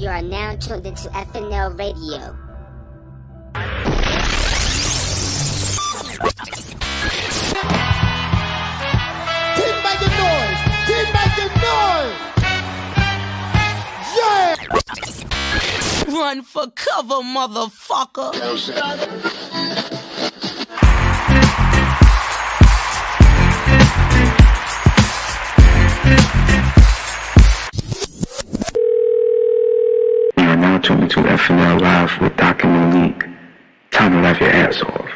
You are now tuned into FNL Radio. Keep making noise. Keep making noise. Yeah. Run for cover, motherfucker. To FNL with Doc and Monique. Time to laugh your ass off.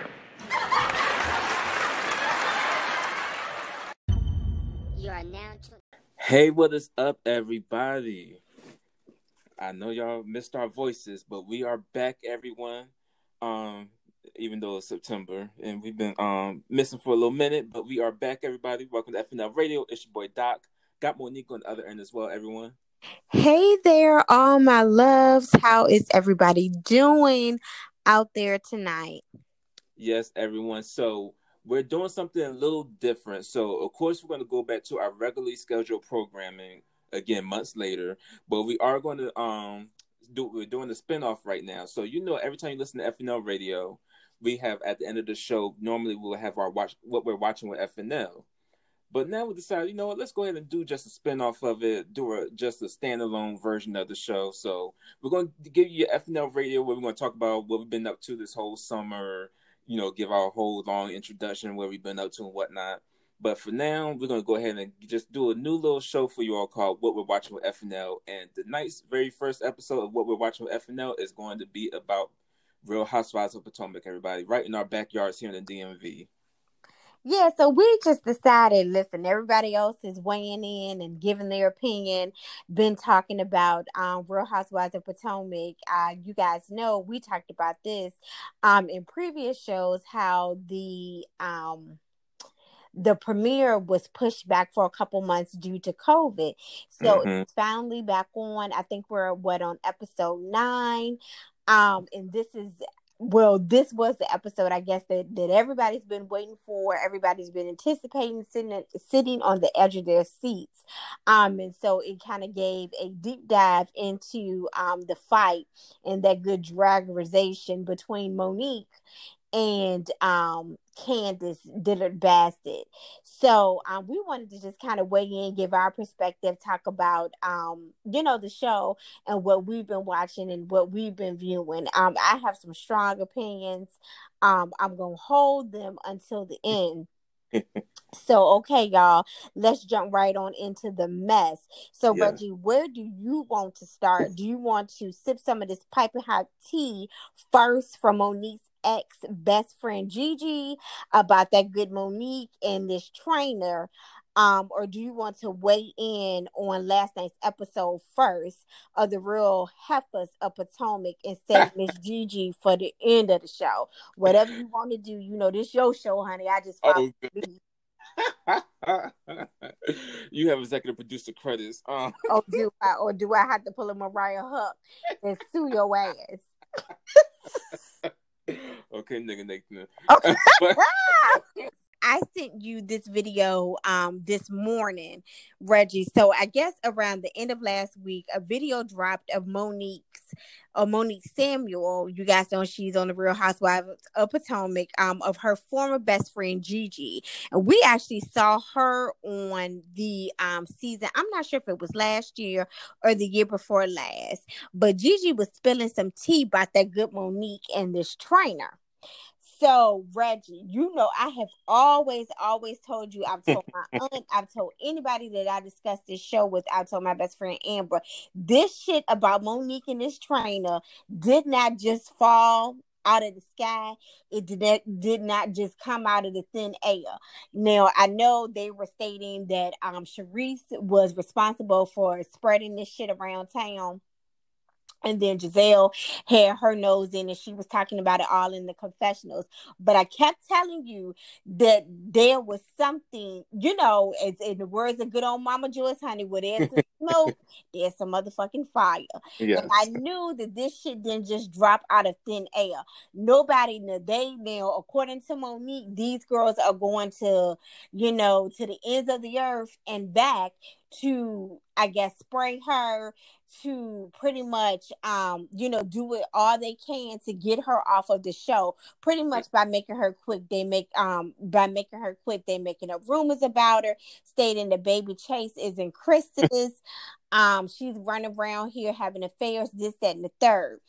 You are now tuned. Hey, what is up, everybody? I know y'all missed our voices, but we are back, everyone. Um, even though it's September and we've been um missing for a little minute, but we are back, everybody. Welcome to FNL Radio. It's your boy Doc. Got Monique on the other end as well, everyone. Hey there, all my loves. How is everybody doing out there tonight? Yes, everyone. So we're doing something a little different. So of course we're going to go back to our regularly scheduled programming again months later, but we are going to um do we're doing the spinoff right now. So you know every time you listen to FNL radio, we have at the end of the show normally we'll have our watch what we're watching with FNL. But now we decided, you know what, let's go ahead and do just a spin-off of it, do a just a standalone version of the show. So we're going to give you FNL radio where we're going to talk about what we've been up to this whole summer, you know, give our whole long introduction where we've been up to and whatnot. But for now, we're going to go ahead and just do a new little show for you all called What We're Watching with FNL. And the night's very first episode of What We're Watching with FNL is going to be about Real Housewives of Potomac, everybody, right in our backyards here in the DMV. Yeah, so we just decided, listen, everybody else is weighing in and giving their opinion, been talking about um Real Housewives of Potomac. Uh you guys know we talked about this um in previous shows how the um the premiere was pushed back for a couple months due to COVID. So Mhm. it's finally back on. I think we're what on episode nine. Um, and this is well, this was the episode I guess that, that everybody's been waiting for, everybody's been anticipating, sitting sitting on the edge of their seats. Um, and so it kind of gave a deep dive into um the fight and that good dragorization between Monique and um Candiace Dillard Bassett. So um we wanted to just kind of weigh in, give our perspective, talk about um, you know, the show and what we've been watching and what we've been viewing. Um I have some strong opinions. Um I'm gonna hold them until the end. So okay, y'all, let's jump right on into the mess. So Yeah. Reggie, where do you want to start? Do you want to sip some of this piping hot tea first from Monique's ex best friend Gigi about that good Monique and this trainer? Um, or do you want to weigh in on last night's episode first of the real heifers of Potomac and save Miss Gigi for the end of the show? Whatever you want to do, you know, this your show, honey. I just Oh, you have executive producer credits. Um, or do I or do I have to pull a Mariah Huq and sue your ass? Okay, nigga Nathan. I sent you this video um this morning, Reggie. So I guess around the end of last week, a video dropped of Monique's or Monique Samuel. You guys know she's on the Real Housewives of Potomac, um, of her former best friend Gigi. And we actually saw her on the um season. I'm not sure if it was last year or the year before last, but Gigi was spilling some tea about that good Monique and this trainer. So, Reggie, you know, I have always, always told you, I've told my aunt, I've told anybody that I discussed this show with, I've told my best friend Amber, this shit about Monique and this trainer did not just fall out of the sky. It did not, did not just come out of the thin air. Now, I know they were stating that um Charrisse was responsible for spreading this shit around town. And then Gizelle had her nose in and she was talking about it all in the confessionals. But I kept telling you that there was something, you know, as in the words of good old Mama Joyce Honey, where there's some smoke, there's some motherfucking fire. yes. And I knew that this shit didn't just drop out of thin air. Nobody, in the day now, according to Monique, these girls are going to, you know, to the ends of the earth and back to, I guess, spray her to pretty much um you know do it all they can to get her off of the show. Pretty much by making her quit they make um by making her quit they making up rumors about her stating that baby chase isn't chris's um she's running around here having affairs this that and the third.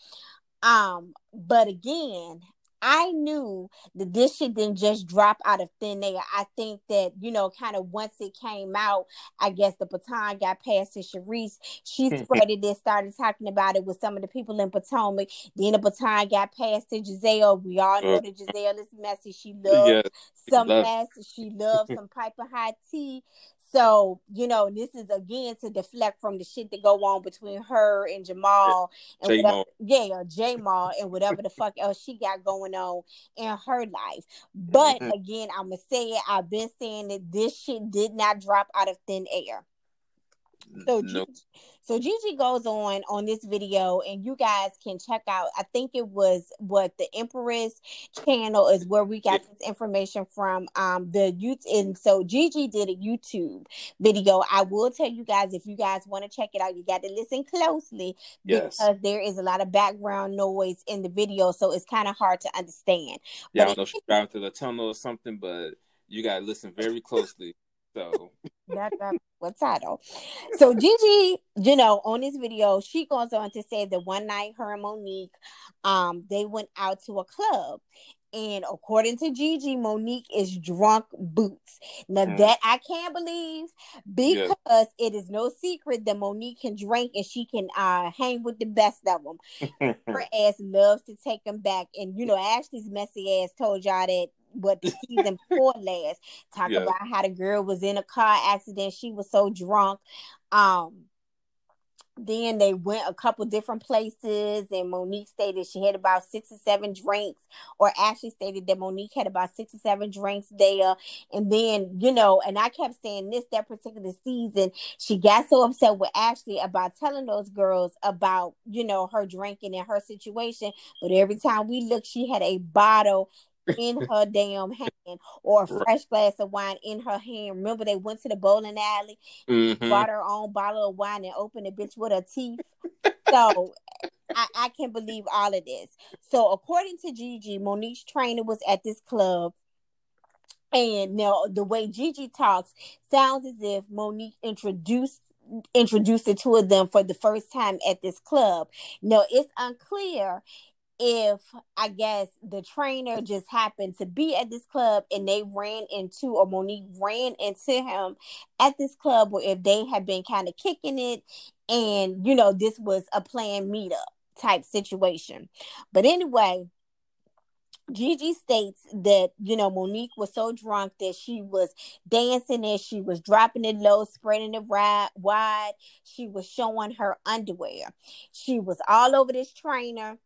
Um but again I knew that this shit didn't just drop out of thin air. I think that, you know, kind of once it came out, I guess the baton got passed to Charrisse. She hmm. spread it, and started talking about it with some of the people in Potomac. Then the baton got passed to Gizelle. We all uh, know that Gizelle is messy. She loves Yeah, some mess. She loves some piper hot tea. So, you know, this is again to deflect from the shit that go on between her and Jamal and J whatever, yeah, or J Mal and whatever the fuck else she got going on in her life. But Mhm. again, I'm gonna say it. I've been saying that this shit did not drop out of thin air. So no, Gigi, so Gigi goes on on this video, and you guys can check out. I think it was what the Empress channel is where we got this information from. Um, the youth, and so Gigi did a YouTube video. I will tell you guys if you guys want to check it out, you got to listen closely yes, because there is a lot of background noise in the video, so it's kind of hard to understand. yeah. I but don't know if she's driving through the tunnel or something, but you gotta listen very closely. So that, that what title. So Gigi, you know, on this video, she goes on to say that one night her and Monique, um, they went out to a club. And according to Gigi, Monique is drunk boots. Now Mm. that I can't believe because it is no secret that Monique can drink and she can uh hang with the best of them. Her ass loves to take them back. And you know, Ashley's messy ass told y'all that what the season before last. Talk Yeah. about how the girl was in a car accident. She was so drunk. Um then they went a couple different places, and Monique stated she had about six or seven drinks, or Ashley stated that Monique had about six or seven drinks there. And then, you know, and I kept saying this that particular season, she got so upset with Ashley about telling those girls about, you know, her drinking and her situation. But every time we looked, she had a bottle in her damn hand or a fresh glass of wine in her hand. Remember, they went to the bowling alley Mhm. bought her own bottle of wine and opened the bitch with her teeth. So I, I can't believe all of this. So according to Gigi, Monique's trainer was at this club. And now the way Gigi talks sounds as if Monique introduced introduced the two of them for the first time at this club. Now it's unclear if I guess the trainer just happened to be at this club and they ran into or Monique ran into him at this club or if they had been kind of kicking it and you know this was a planned meetup type situation. But anyway, Gigi states that you know Monique was so drunk that she was dancing and she was dropping it low, spreading it ri- wide. She was showing her underwear. She was all over this trainer.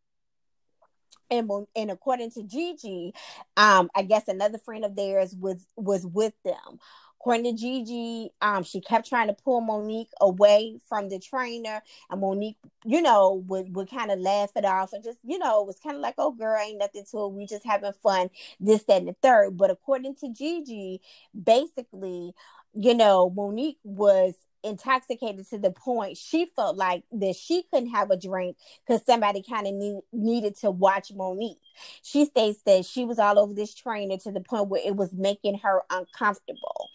And, and according to Gigi, um, I guess another friend of theirs was was with them. According to Gigi, um, she kept trying to pull Monique away from the trainer, and Monique, you know, would would kind of laugh it off and just, you know, was kind of like, "Oh, girl, ain't nothing to it. We just having fun." This, that, and the third. But according to Gigi, basically, you know, Monique was intoxicated to the point she felt like that she couldn't have a drink because somebody kind of need, needed to watch Monique. She states that she was all over this trainer to the point where it was making her uncomfortable.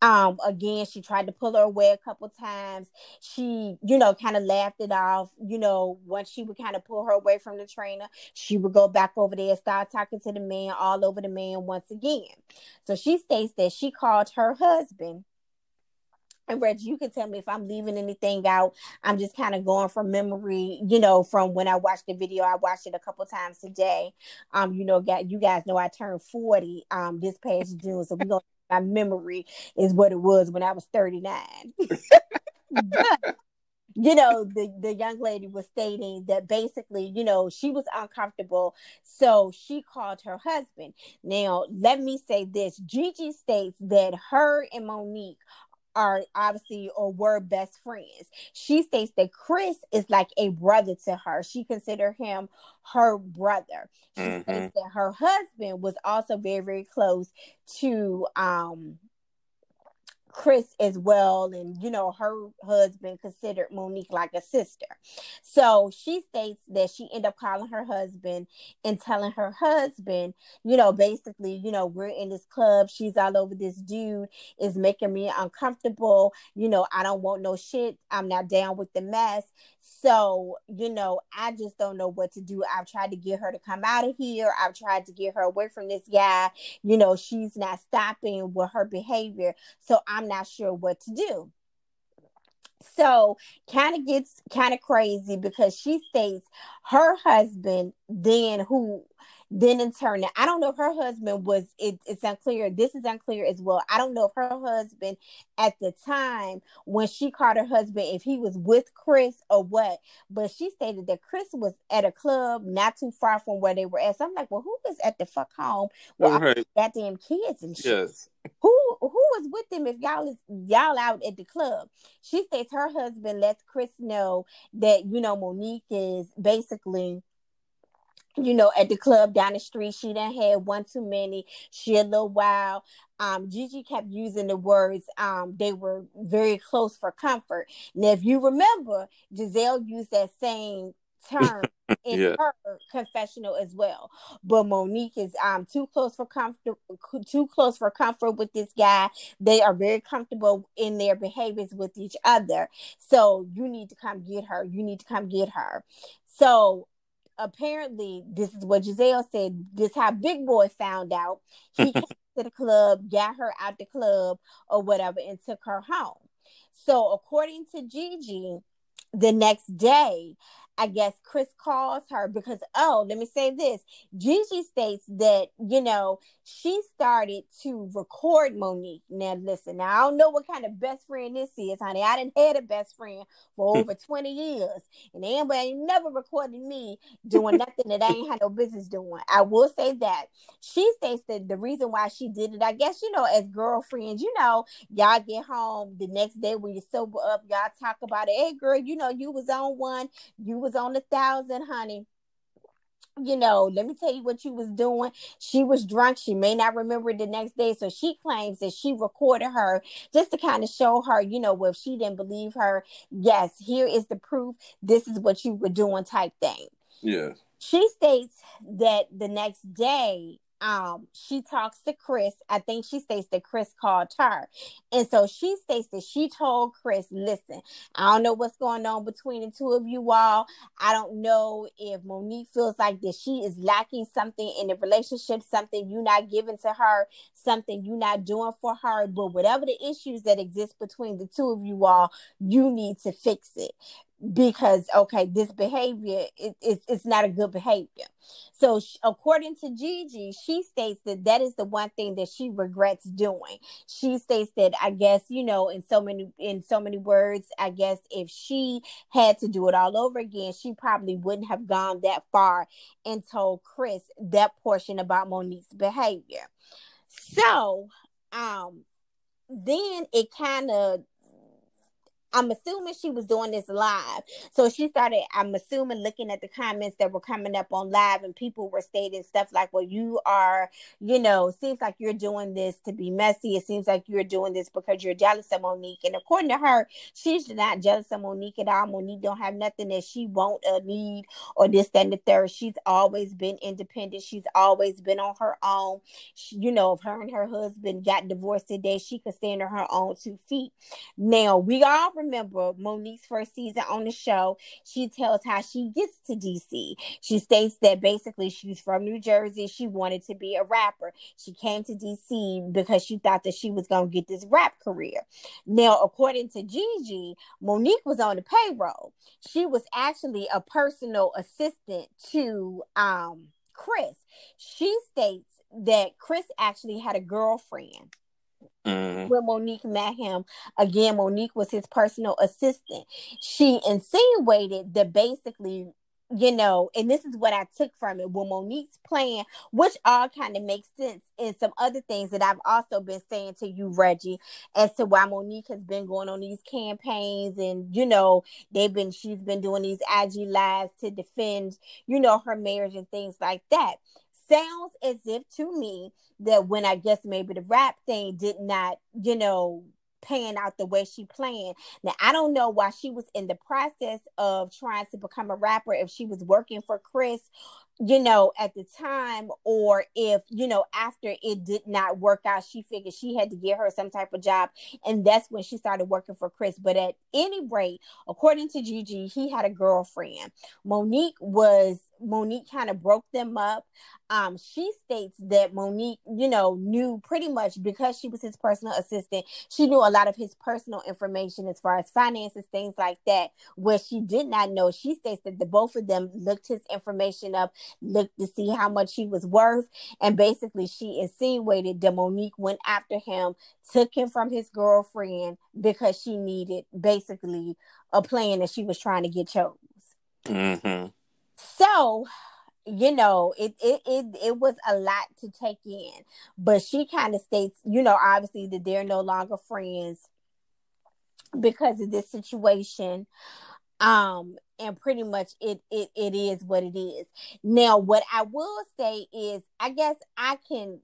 Um, again, she tried to pull her away a couple times. She, you know, kind of laughed it off. You know, once she would kind of pull her away from the trainer, she would go back over there, start talking to the man all over the man once again. So she states that she called her husband and Reg, you can tell me if I'm leaving anything out. I'm just kind of going from memory, you know, from when I watched the video. I watched it a couple times today. Um, you know, got you guys know I turned 40 um this past June, so we going my memory is what it was when I was 39. but you know, the, the young lady was stating that basically, you know, she was uncomfortable. So she called her husband. Now, let me say this Gigi states that her and Monique are obviously or were best friends. She states that Chris is like a brother to her. She considered him her brother. She Mhm. states that her husband was also very, very close to um Chris as well, and you know her husband considered Monique like a sister. So she states that she ended up calling her husband and telling her husband, you know, basically, you know, we're in this club, she's all over this dude, is making me uncomfortable. You know, I don't want no shit. I'm not down with the mess. So, you know, I just don't know what to do. I've tried to get her to come out of here. I've tried to get her away from this guy. You know, she's not stopping with her behavior. So I'm not sure what to do. So kind of gets kind of crazy because she states her husband then who then in turn, now, I don't know if her husband was. It, it's unclear. This is unclear as well. I don't know if her husband at the time when she called her husband, if he was with Chris or what. But she stated that Chris was at a club not too far from where they were at. So I'm like, well, who was at the fuck home with all Right. goddamn kids and shit? Yes. who who was with them if y'all is y'all out at the club she states her husband lets chris know that you know monique is basically you know at the club down the street she done had one too many she a little wild um gigi kept using the words um they were very close for comfort now if you remember gizelle used that same term in Yeah. her confessional as well but Monique is um too close for comfort too close for comfort with this guy. They are very comfortable in their behaviors with each other. So you need to come get her. You need to come get her. So apparently this is what Gizelle said. This how Big Boy found out. He came to the club, got her out the club or whatever, and took her home. So according to Gigi, the next day, I guess Chris calls her because oh, let me say this. Gigi states that you know she started to record Monique. Now listen, now I don't know what kind of best friend this is, honey. I didn't had a best friend for hmm. over 20 years. And anybody ain't never recorded me doing nothing that I ain't had no business doing. I will say that. She states that the reason why she did it, I guess, you know, as girlfriends, you know, y'all get home the next day when you sober up, y'all talk about it. Hey girl, you know, you was on one, you was on a thousand, honey you know, let me tell you what you was doing. She was drunk. She may not remember the next day. So she claims that she recorded her just to kind of show her, you know, well, if she didn't believe her, yes, here is the proof. This is what you were doing, type thing. Yeah. She states that the next day, um, she talks to Chris. I think she states that Chris called her. And so she states that she told Chris, listen, I don't know what's going on between the two of you all. I don't know if Monique feels like that she is lacking something in the relationship, something you're not giving to her, something you're not doing for her. But whatever the issues that exist between the two of you all, you need to fix it because okay this behavior it, it's, it's not a good behavior. So sh- according to gigi she states that that is the one thing that she regrets doing. She states that i guess you know in so many in so many words i guess if she had to do it all over again she probably wouldn't have gone that far and told chris that portion about monique's behavior. So um then it kind of I'm assuming she was doing this live. So she started, I'm assuming, looking at the comments that were coming up on live, and people were stating stuff like, Well, you are, you know, seems like you're doing this to be messy. It seems like you're doing this because you're jealous of Monique. And according to her, she's not jealous of Monique at all. Monique don't have nothing that she won't uh, need or this, that, and the third. She's always been independent. She's always been on her own. She, you know, if her and her husband got divorced today, she could stand on her own two feet. Now, we all remember Monique's first season on the show. She tells how she gets to DC. She states that basically she's from New Jersey. She wanted to be a rapper. She came to DC because she thought that she was going to get this rap career. Now, according to Gigi, Monique was on the payroll. She was actually a personal assistant to um, Chris. She states that Chris actually had a girlfriend Mhm. when Monique met him. Again, Monique was his personal assistant. She insinuated that basically, you know, and this is what I took from it. When Monique's plan, which all kind of makes sense, and some other things that I've also been saying to you, Reggie, as to why Monique has been going on these campaigns, and you know, they've been she's been doing these IG lives to defend, you know, her marriage and things like that. Sounds as if to me that when I guess maybe the rap thing did not, you know, pan out the way she planned. Now I don't know why she was in the process of trying to become a rapper if she was working for Chris you know, at the time, or if, you know, after it did not work out, she figured she had to get her some type of job. And that's when she started working for Chris. But at any rate, according to Gigi, he had a girlfriend. Monique was Monique kind of broke them up. Um, she states that Monique, you know, knew pretty much because she was his personal assistant, she knew a lot of his personal information as far as finances, things like that. Where she did not know, she states that the both of them looked his information up, looked to see how much he was worth, and basically she insinuated that Monique went after him, took him from his girlfriend because she needed basically a plan that she was trying to get chose. Mm-hmm. So, you know, it it it it was a lot to take in. But she kind of states, you know, obviously that they're no longer friends because of this situation. Um, and pretty much it it it is what it is. Now, what I will say is, I guess I can.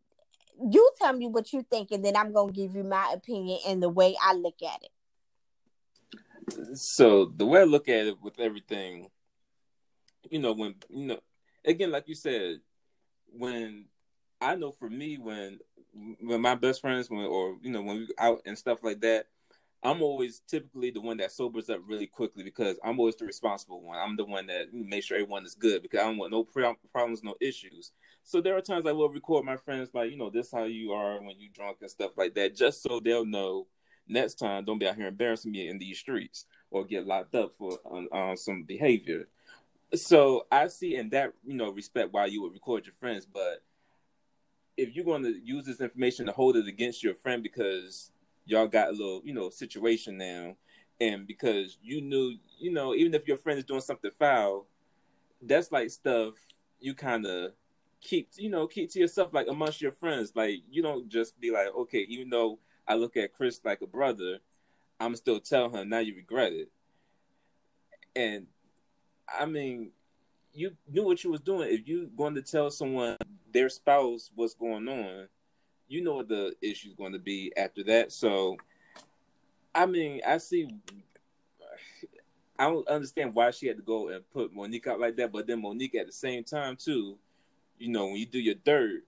You tell me what you think, and then I'm gonna give you my opinion and the way I look at it. So the way I look at it with everything you know, when you know, again, like you said, when I know for me, when when my best friends, when or you know, when we out and stuff like that, I'm always typically the one that sobers up really quickly because I'm always the responsible one. I'm the one that makes sure everyone is good because I don't want no problems, no issues. So there are times I will record my friends like, you know, this how you are when you drunk and stuff like that, just so they'll know next time don't be out here embarrassing me in these streets or get locked up for um, some behavior. So I see in that you know respect why you would record your friends, but if you're going to use this information to hold it against your friend because y'all got a little you know situation now, and because you knew you know even if your friend is doing something foul, that's like stuff you kind of keep you know keep to yourself like amongst your friends. Like you don't just be like okay, even though I look at Chris like a brother, I'm still tell him now you regret it. And I mean, you knew what you was doing. If you going to tell someone their spouse what's going on, you know what the issue is going to be after that. So, I mean, I see. I don't understand why she had to go and put Monique out like that, but then Monique at the same time too, you know, when you do your dirt,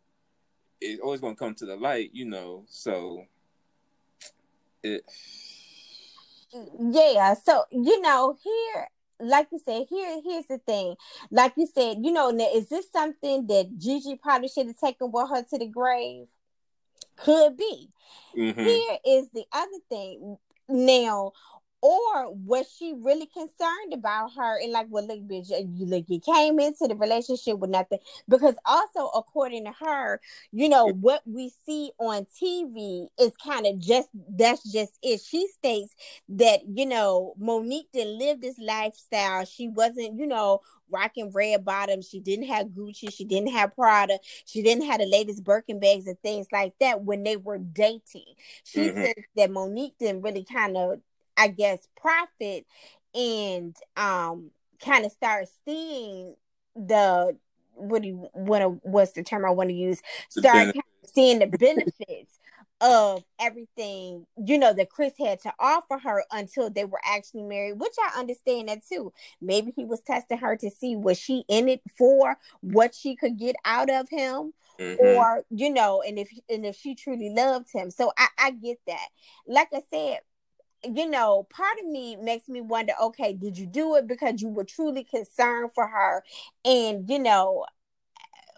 it's always gonna come to the light, you know. So, it. Yeah. So you know, here like you said, here here's the thing. Like you said, you know, now, is this something that Gigi probably should have taken with her to the grave? Could be. Mm-hmm. Here is the other thing. Now, or was she really concerned about her and like well look bitch you look you came into the relationship with nothing? Because also according to her you know what we see on tv is kind of just that's just it. She states that you know monique didn't live this lifestyle. She wasn't you know rocking red bottoms. She didn't have gucci. She didn't have prada. She didn't have the latest birkin bags and things like that when they were dating. She mm-hmm. says that monique didn't really kind of I guess, profit and um kind of start seeing the what do you what a, what's the term I want to use? Start kind of seeing the benefits of everything you know that Chris had to offer her until they were actually married, which I understand that too. Maybe he was testing her to see was she in it for what she could get out of him. Mm-hmm. Or you know, and if and if she truly loved him, so I, I get that. Like I said, you know, part of me makes me wonder okay, did you do it because you were truly concerned for her? And, you know,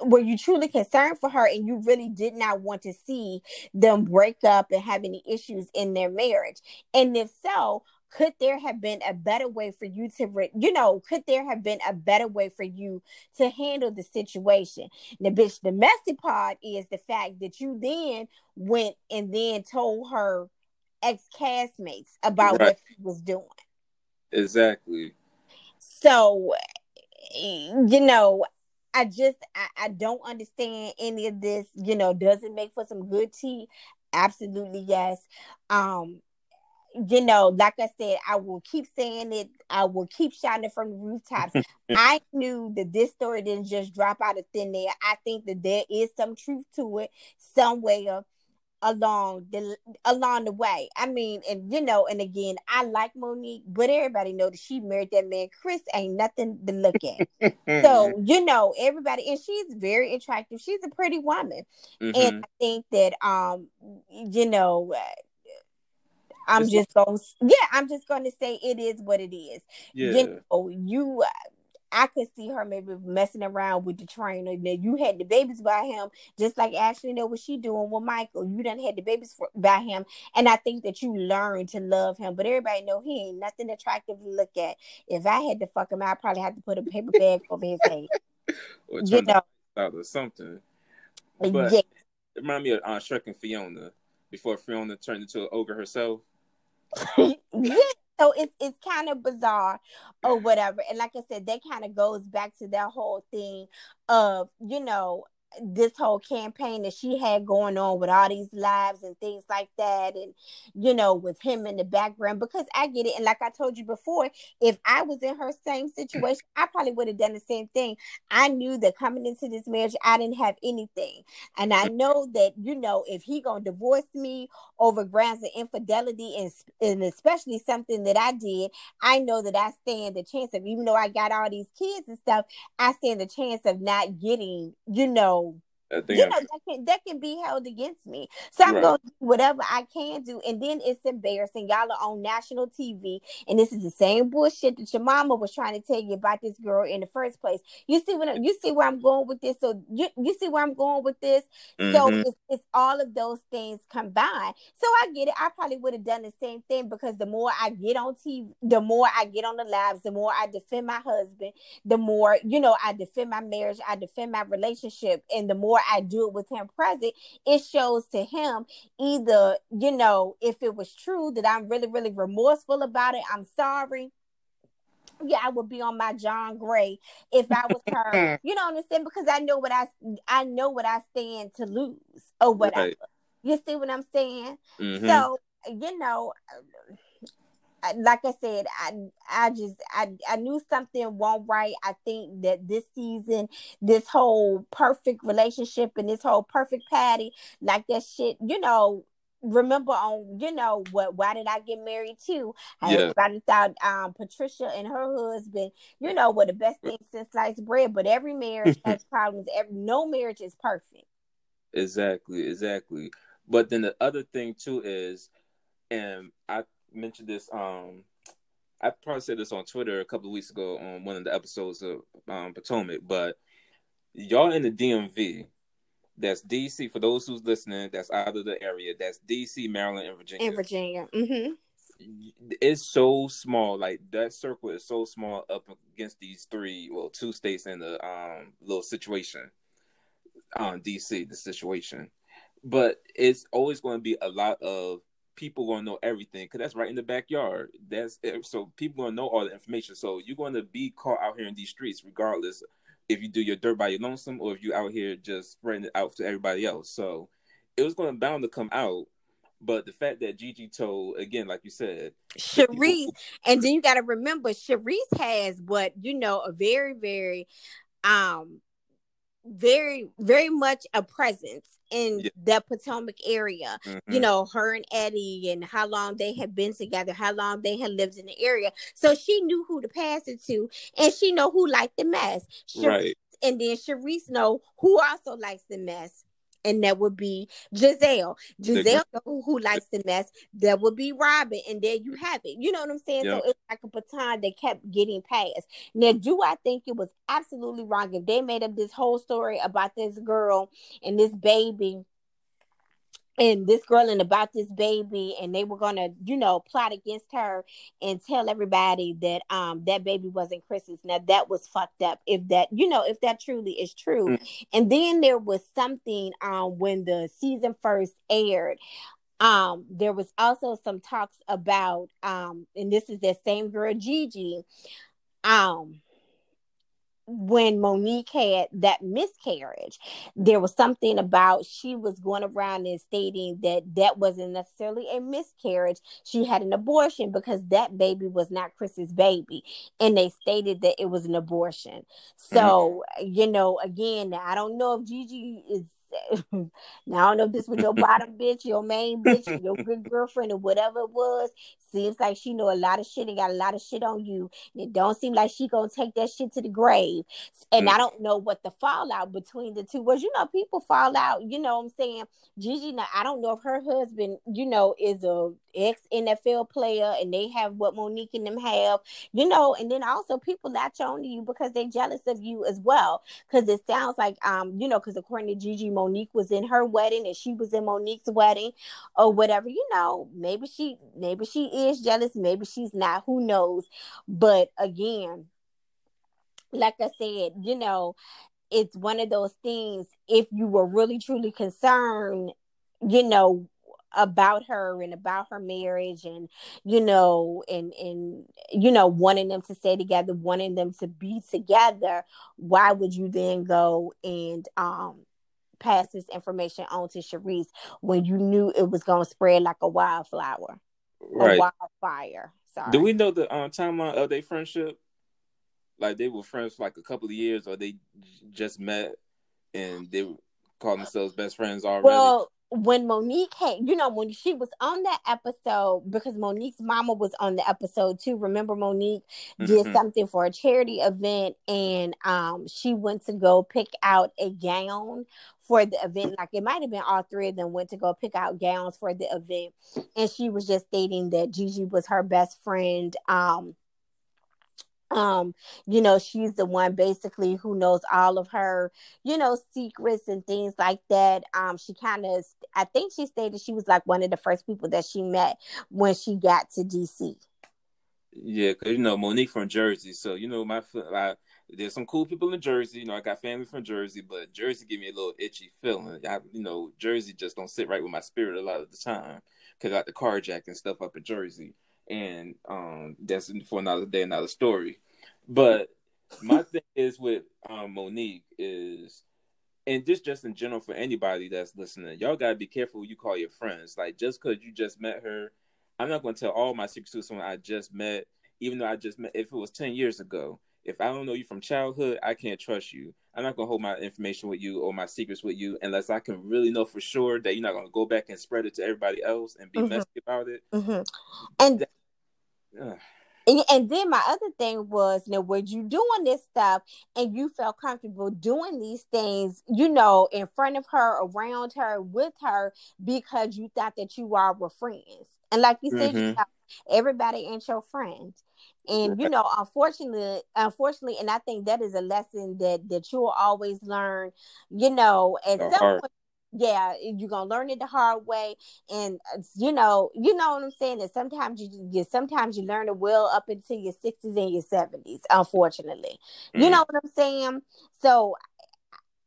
were you truly concerned for her and you really did not want to see them break up and have any issues in their marriage? And if so, could there have been a better way for you to re- you know could there have been a better way for you to handle the situation the bitch the messy part is the fact that you then went and then told her ex castmates about right. what he was doing. Exactly. So, you know, I just I, I don't understand any of this. You know, does it make for some good tea? Absolutely yes. Um, you know, like I said, I will keep saying it. I will keep shouting it from the rooftops. I knew that this story didn't just drop out of thin air. I think that there is some truth to it somewhere along the along the way. I mean, and you know, and again, I like Monique, but everybody know that she married that man. Chris ain't nothing to look at. so you know, everybody, and she's very attractive. She's a pretty woman, Mhm. and I think that um, you know. I'm just to yeah. I'm just to say it is what it is yeah, you know, you I could see her maybe messing around with the trainer. Now you had the babies by him, just like Ashley know what she doing with Michael. You done had the babies for, by him, and I think that you learned to love him. But everybody know he ain't nothing attractive to look at. If I had to fuck him, I'd probably have to put a paper bag over his head. or you know. out or something. But yeah, it reminded me of uh, Shrek and Fiona before Fiona turned into an ogre herself. yeah. So it's it's kind of bizarre or whatever. And like I said, that kind of goes back to that whole thing of, you know, this whole campaign that she had going on with all these lives and things like that and you know with him in the background because I get it. And like I told you before if I was in her same situation I probably would have done the same thing. I knew that coming into this marriage I didn't have anything. And I know that you know if he gonna divorce me over grounds of infidelity and, and especially something that I did I know that I stand the chance of even though I got all these kids and stuff I stand the chance of not getting, you know, I I'm- know that can that can be held against me. So I'm Right. gonna do whatever I can do, and then it's embarrassing. Y'all are on national TV, and this is the same bullshit that your mama was trying to tell you about this girl in the first place. You see what you see where I'm going with this. So you you see where I'm going with this. So Mhm. it's, it's all of those things combined. So I get it. I probably would have done the same thing because the more I get on TV, the more I get on the lives, the more I defend my husband, the more, you know, I defend my marriage, I defend my relationship, and the more I do it with him present, it shows to him either, you know, if it was true that I'm really, really remorseful about it, I'm sorry. Yeah, I would be on my John Gray if I was her. you know what I'm saying? Because I know what I I know what I stand to lose or whatever. Right. You see what I'm saying? Mhm. So you know, like I said, I I just I I knew something won't right. I think that this season, this whole perfect relationship and this whole perfect patty, like that shit, you know. Remember on you know what? Why did I get married to? I Yeah. everybody thought um Patricia and her husband, you know, were the best thing since sliced bread. But every marriage has problems. Every no marriage is perfect. Exactly, exactly. But then the other thing too is, and I mentioned this. Um, I probably said this on Twitter a couple of weeks ago on one of the episodes of um, Potomac. But y'all in the DMV, that's DC. For those who's listening, that's out of the area. That's DC, Maryland, and Virginia. In Virginia, Mm-hmm. It's so small. Like that circle is so small up against these three, well, two states in the um little situation. Um, DC, the situation, but it's always going to be a lot of people to know everything because that's right in the backyard. That's so people to know all the information. So you're to be caught out here in these streets, regardless if you do your dirt by your lonesome or if you out here just spreading it out to everybody else. So it was to bound to come out. But the fact that Gigi told again, like you said, people- and then you got to remember, Charrisse has what you know a very, very, um, very, very much a presence in Yeah. the Potomac area. You Mhm. know, her and Eddie, and how long they had been together, how long they had lived in the area. So she knew who to pass it to, and she know who liked the mess. Right, and then Charrisse know who also likes the mess. And that would be Gizelle. Gizelle who, who likes to mess. That would be Robyn. And there you have it. You know what I'm saying? Yep. So it's like a baton that kept getting passed. Now, do I think it was absolutely wrong if they made up this whole story about this girl and this baby and this girl and about this baby and they were gonna you know plot against her and tell everybody that um that baby wasn't chris's. Now that was fucked up if that you know if that truly is true. And then there was something um when the season first aired um there was also some talks about um and this is that same girl gigi um when Monique had that miscarriage, there was something about she was going around and stating that that wasn't necessarily a miscarriage. She had an abortion because that baby was not Chris's baby. And they stated that it was an abortion. So, mm-hmm. you know, again, I don't know if Gigi is now I don't know if this was your bottom bitch, your main bitch, your good girlfriend, or whatever it was. Seems like she know a lot of shit and got a lot of shit on you. And it don't seem like she gonna take that shit to the grave. And Mm. I don't know what the fallout between the two was. You know, people fall out. You know what I'm saying? Gigi, now I don't know if her husband, you know, is a ex NFL player and they have what Monique and them have, you know, and then also people latch on to you because they're jealous of you as well. Because it sounds like, um, you know, because according to Gigi, Monique was in her wedding and she was in Monique's wedding or whatever, you know, maybe she, maybe she is jealous, maybe she's not, who knows? But again, like I said, you know, it's one of those things. If you were really truly concerned, you know, about her and about her marriage and you know and and you know wanting them to stay together wanting them to be together why would you then go and um pass this information on to Charrisse when you knew it was going to spread like a wildflower Right. a wildfire sorry Do we know the um, timeline of their friendship? Like they were friends for like a couple of years, or they j- just met and they called themselves best friends already. Well, when Monique had, you know, when she was on that episode, because Monique's mama was on the episode too. Remember, Monique did Mhm. something for a charity event, and um, she went to go pick out a gown for the event. Like it might have been all three of them went to go pick out gowns for the event, and she was just stating that Gigi was her best friend. Um, um you know she's the one basically who knows all of her you know secrets and things like that um she kind of i think she stated she was like one of the first people that she met when she got to dc Yeah, because you know Monique from Jersey, so you know my I, there's some cool people in Jersey. You know, I got family from Jersey, but Jersey give me a little itchy feeling. I, you know, Jersey just don't sit right with my spirit a lot of the time because I got the carjacking stuff up in Jersey, and um, that's for another day, another story. But my thing is with um, Monique is, and just just in general for anybody that's listening, y'all gotta be careful who you call your friends. Like just because you just met her I'm not going to tell all my secrets to someone I just met, even though I just met. If it was ten years ago, if I don't know you from childhood, I can't trust you. I'm not going to hold my information with you or my secrets with you unless I can really know for sure that you're not going to go back and spread it to everybody else and be Mhm. messy about it. mm-hmm. and Ugh. And, and then my other thing was, you know, when you doing this stuff and you felt comfortable doing these things, you know, in front of her, around her, with her, because you thought that you all were friends. And like you said, you Mhm. know, everybody ain't your friend. And you know, unfortunately, unfortunately, and I think that is a lesson that that you'll always learn. You know, at some hard- point, yeah, you're gonna learn it the hard way and uh, you know you know what i'm saying that sometimes you, you sometimes you learn it well up into your 60s and your 70s unfortunately you Mhm. know what i'm saying so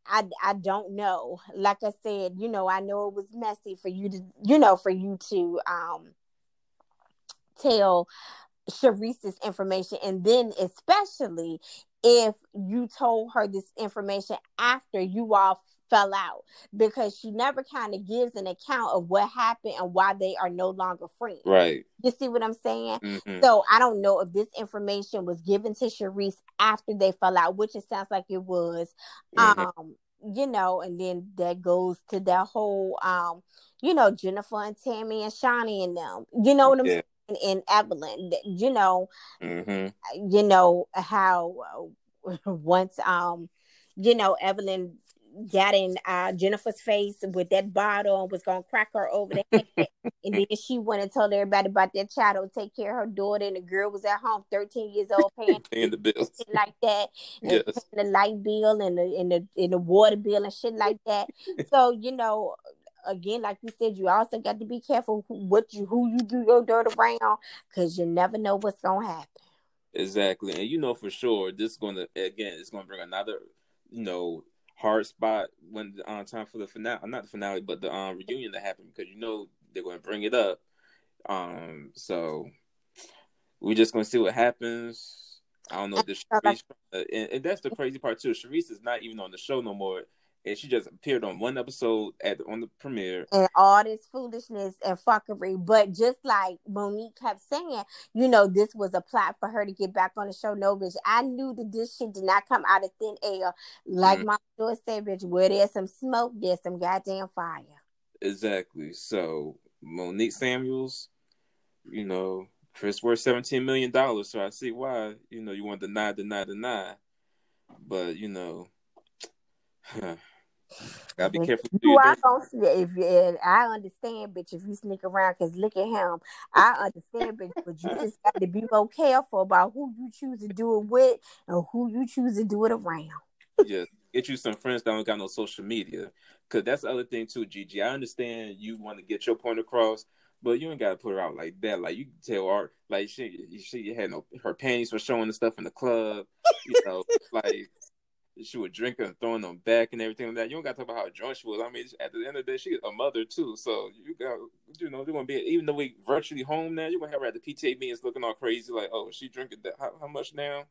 I, I don't know. Like I said, you know, I know it was messy for you to, you know, for you to um tell Charrisse this information, and then especially if you told her this information after you all fell out, because she never kind of gives an account of what happened and why they are no longer friends. Right. You see what I'm saying? Mhm. So I don't know if this information was given to Charrisse after they fell out, which it sounds like it was. Mhm. Um, you know, and then that goes to that whole um, you know, Jennifer and Tami and Shaunie and them. You know what I'm Yeah. saying? And Evelyn, you know, Mhm. you know how uh, once um, you know, Evelyn got in uh Jennifer's face with that bottle and was gonna crack her over the head. and then she went and told everybody about that child to take care of her daughter and the girl was at home 13 years old paying Paying the bills. like that and Yes. paying the light bill and the and the and the water bill and shit like that. so you know, again, like you said, you also got to be careful who, what you who you do your dirt around because you never know what's gonna happen. Exactly, and you know for sure this is going to again it's going to bring another you know hard spot when the um, time for the finale, not the finale, but the um reunion that happened because you know they're going to bring it up. Um, so we're just going to see what happens. I don't know if this Charrisse, uh, and, and that's the crazy part too. Charrisse is not even on the show no more, and she just appeared on one episode at the, on the premiere. and all this foolishness and fuckery. But just like Monique kept saying, you know, this was a plot for her to get back on the show. No, bitch, I knew that this shit did not come out of thin air. Like Mm. my George said, bitch, where there's some smoke, there's some goddamn fire. Exactly. So Monique Samuels, you know, Chris worth seventeen million dollars. So I see why you know you want to deny, deny, deny. But you know, gotta be careful. You you are do. gonna see if you, and I understand, bitch, if you sneak around, cause look at him. I understand, bitch, but you just got to be more careful about who you choose to do it with and who you choose to do it around. yeah, get you some friends that don't got no social media. Cause that's the other thing too, Gigi. I understand you want to get your point across, but you ain't gotta put her out like that. Like you can tell art like she she had no her panties were showing the stuff in the club, you know, like she was drinking and throwing them back and everything like that. You don't gotta talk about how drunk she was. I mean, at the end of the day, she's a mother too. So you got you know, you're gonna be even though we virtually home now, you're gonna have her at the PTA meetings looking all crazy, like, oh, she drinking that how, how much now?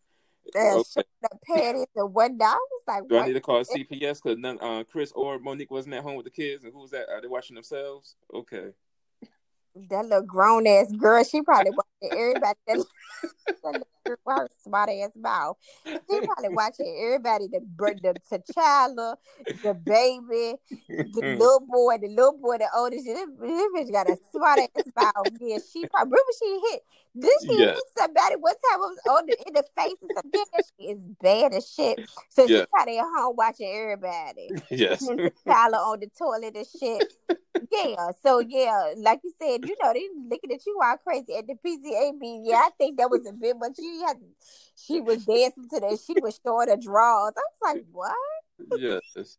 Okay. showing the panties and whatnot. I was like, Do I need to call CPS because none uh, Chris or Monique wasn't at home with the kids? And who was that? Are they watching themselves? Okay. That little grown ass girl, she probably everybody. That, that little girl with her smart ass mouth. She probably watching everybody. The the T'Challa, the baby, the little boy, the little boy, the oldest. This, this bitch got a smart ass mouth. Yeah, she probably remember she hit. Did she Yeah. hit somebody one time? It was on the, in the face or something. Shit is bad as shit. So Yeah. she probably at home watching everybody. yes. T'Challa on the toilet and shit. Yeah, so yeah, like you said, you know, they looking at you all crazy at the Meeting. Yeah, I think that was a bit, but she had, she was dancing to that. She was showing her draws. I was like, what? yes.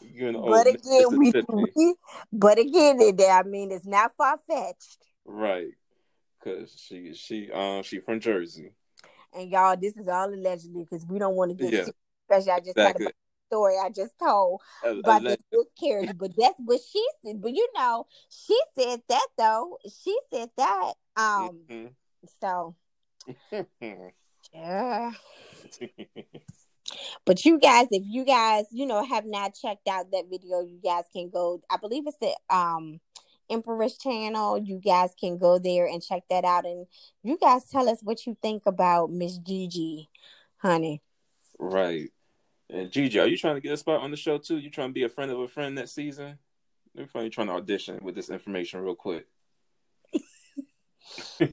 You know, but again, we, we, but again, I mean, it's not far fetched. right? Because she she um she from Jersey. And y'all, this is all allegedly because we don't want to get Yeah. too- especially. I just Exactly. Story I just told. About alleged- the miscarriage, but that's what she said. But you know, she said that though. She said that. Um. Mhm. So yeah. But you guys, if you guys, you know, have not checked out that video, you guys can go. I believe it's the um Empress channel. You guys can go there and check that out, and you guys tell us what you think about Miss Gigi, honey. right. And Gigi, are you trying to get a spot on the show too? You trying to be a friend of a friend next season? Let me find you trying to audition with this information real quick.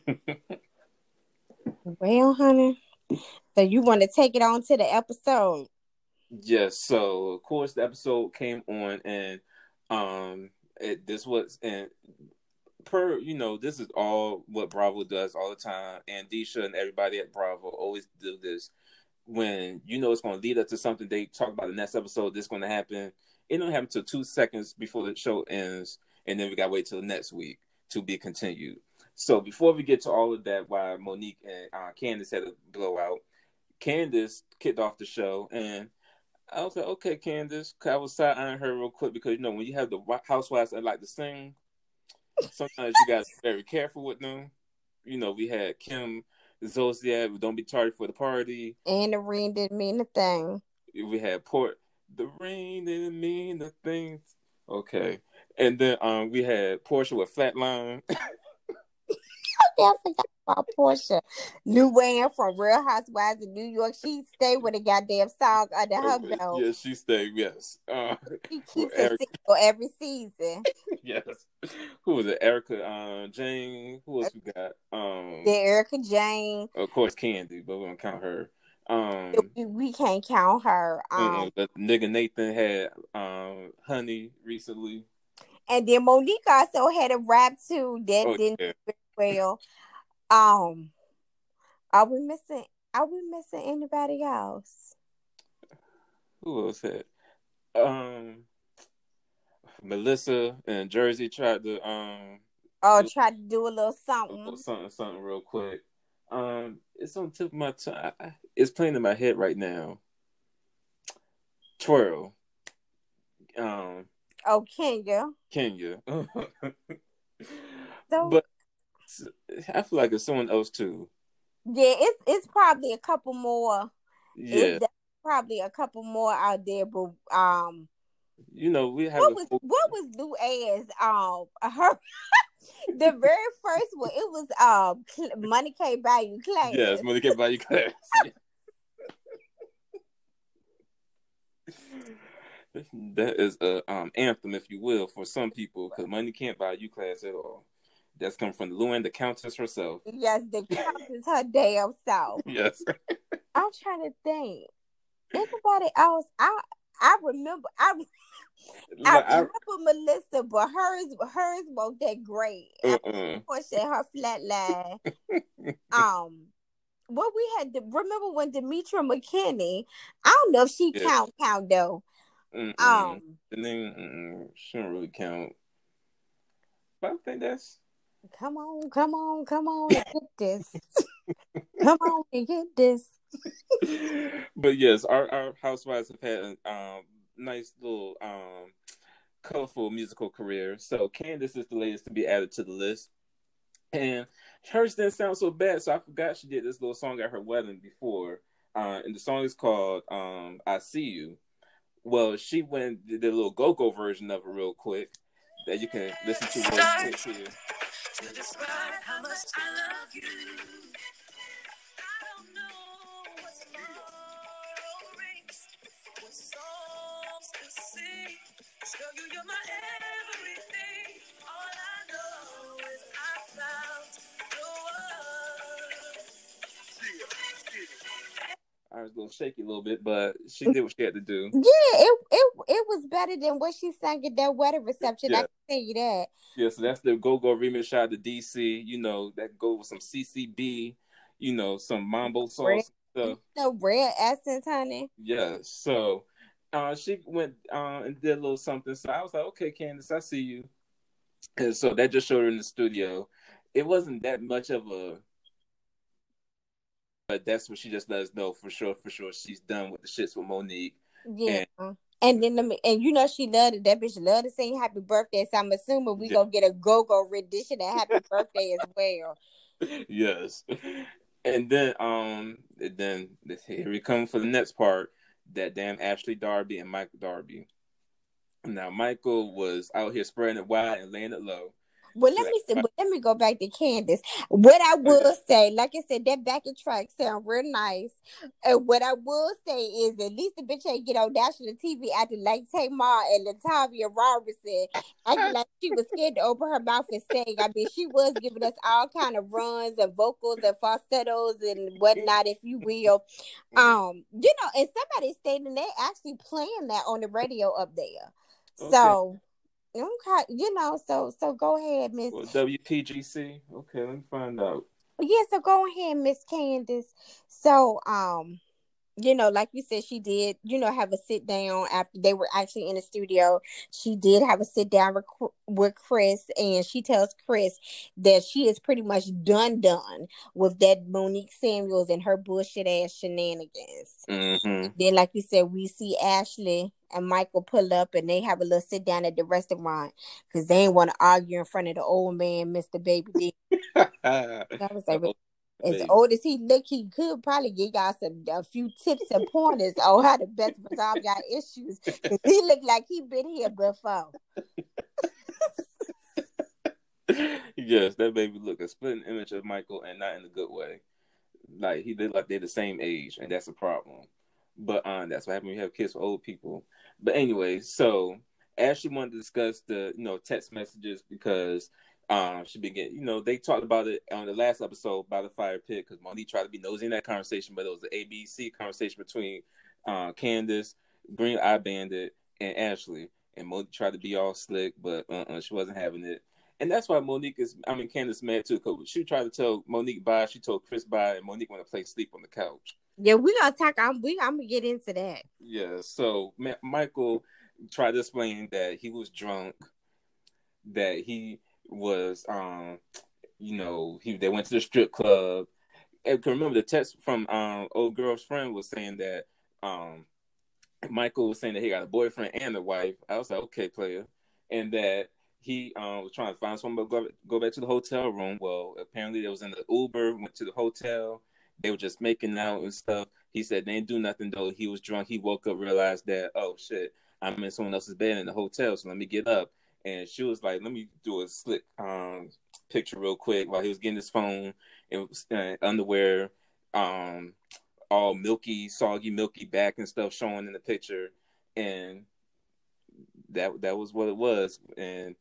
Well, honey. So you want to take it on to the episode? Yes. So of course the episode came on, and um, it, this was and per you know this is all what Bravo does all the time, and Disha and everybody at Bravo always do this when you know it's going to lead up to something. They talk about the next episode. This going to happen. It don't happen until two seconds before the show ends, and then we got to wait till next week to be continued. So before we get to all of that, why Monique and uh, Candiace had a blowout, Candiace kicked off the show, and I was like, okay, Candiace. I was side eyeing her real quick because you know when you have the wi- housewives that like to sing, sometimes you got to be very careful with them. You know, we had Kim Zolciak, "Don't be tardy for the party." And the ring didn't mean a thing. We had Port. The rain didn't mean the thing. Okay, and then um we had Porsha with Flatline. Yeah, I forgot about Porsha. New Wayne from Real Housewives of New York. She stayed with a goddamn song under her belt. yeah, she stayed. Yes. Uh, She keeps it single every season. yes. Who was it? Erica uh, Jane. Who else we got? Um, Then Erika Jayne. of course Candy, but we don't count her. Um, We, we can't count her. Um, mm-mm, the nigga Nathan had um Honey recently. and then Monique also had a rap too that Oh, didn't yeah. Well. Um, are we missing? Are we missing anybody else? Who else it? Um, Melissa and Jersey tried to um Oh, try to do a little something. something something real quick. Um, it's on tip of my tongue. It's playing in my head right now. Twirl. Um, Oh, Kenya. Kenya. So but I feel like it's someone else too. yeah, it's it's probably a couple more. Yeah, probably a couple more out there, but um, You know, we have what was full- what was Lou A's um her the very first one? It was um Cl- Money Can't Buy You Class. yes, money can't buy you class. that is a um anthem, if you will, for some people, because money can't buy you class at all. That's coming from Luann, the Countess herself. Yes, the Countess her damn self. Yes. I'm trying to think. Anybody else? I I remember I I Like, I- remember Melissa, but hers hers wasn't that great. uh-uh. Pushing her flat line. um, what we had to remember when Demetria McKinney. I don't know if she Yeah. count count though. Mm-mm. Um, and then she don't really count. But I think that's come on, come on, come on, and get this. come on and get this. but yes, our, our housewives have had a um, nice little um, colorful musical career. So Candiace is the latest to be added to the list. And hers didn't sound so bad, so I forgot she did this little song at her wedding before. Uh, and the song is called um, I See You. Well, she went a little go-go version of it real quick that you can listen to real quick here. To describe how much I love you. I don't know what tomorrow brings, what songs to sing. Show you you're my everything. I was a little shaky a little bit, but she did what she had to do. Yeah, it it it was better than what she sang at that wedding reception. I can tell you that. Yeah, so that's the Go Go remix shot to DC. You know, that go with some CCB, you know, some mambo sauce stuff. No Rare Essence, honey. Yeah, so uh, she went uh, and did a little something. So I was like, okay, Candiace, I see you. And so that just showed her in the studio. It wasn't that much of a, but that's what she just let us know for sure. For sure, she's done with the shits with Monique. Yeah. And then, let me, and you know, she loved it. That bitch loved to sing happy birthday. So I'm assuming we Yeah. gonna get a go go rendition of happy birthday as well. yes. And then um then here we come for the next part, that damn Ashley Darby and Michael Darby. Now Michael was out here spreading it wide and laying it low. Well, let me say, let me go back to Candiace. What I will say, like I said, that backing track sound real nice. And what I will say is, at least the bitch ain't get on national TV acting like Tamar and Latavia Robertson, acting like she was scared to open her mouth and sing. I mean, she was giving us all kind of runs and vocals and falsettos and whatnot, if you will. Um, you know, and somebody stating they actually playing that on the radio up there. Okay. So. Okay, you know, so so go ahead, Miss. Well, WPGC. Okay, let me find out. Yeah, so go ahead, Miss Candiace. So, um, you know, like you said, she did, you know, have a sit down after they were actually in the studio. She did have a sit down with, with Chris, and she tells Chris that she is pretty much done, done with that Monique Samuels and her bullshit ass shenanigans. Mm-hmm. Then, like you said, we see Ashley and Michael pull up and they have a little sit down at the restaurant because they ain't want to argue in front of the old man, Mr. Baby D. I was like, as Baby. old as he look, he could probably give y'all some a few tips and pointers on how to best resolve y'all issues. 'Cause he looked like he been here before. yes, that baby look a splitting image of Michael and not in a good way. Like he look like they're the same age, and that's a problem. But um, that's what happens when you have kids with old people. But anyway, so Ashley wanted to discuss the you know text messages because um she began you know they talked about it on the last episode by the fire pit because Monique tried to be nosy in that conversation, but it was the ABC conversation between uh Candiace, Green Eye Bandit, and Ashley. And Monique tried to be all slick, but uh-uh, she wasn't having it. And that's why Monique is, I mean, Candiace mad too. Cause she tried to tell Monique bye. She told Chris bye, and Monique want to play sleep on the couch. Yeah, we gonna talk. I'm we I'm gonna get into that. Yeah. So Ma- Michael tried to explain that he was drunk, that he was, um, you know, he they went to the strip club. And can remember the text from um old girl's friend was saying that um Michael was saying that he got a boyfriend and a wife. I was like, okay, player, and that he um, was trying to find someone to go, go back to the hotel room. Well, apparently they was in the Uber, went to the hotel. They were just making out and stuff. He said they didn't do nothing though. He was drunk. He woke up, realized that oh shit, I'm in someone else's bed in the hotel, so let me get up. And she was like, let me do a slick um picture real quick while he was getting his phone and uh, underwear, um, all milky, soggy, milky back and stuff showing in the picture, and that that was what it was. And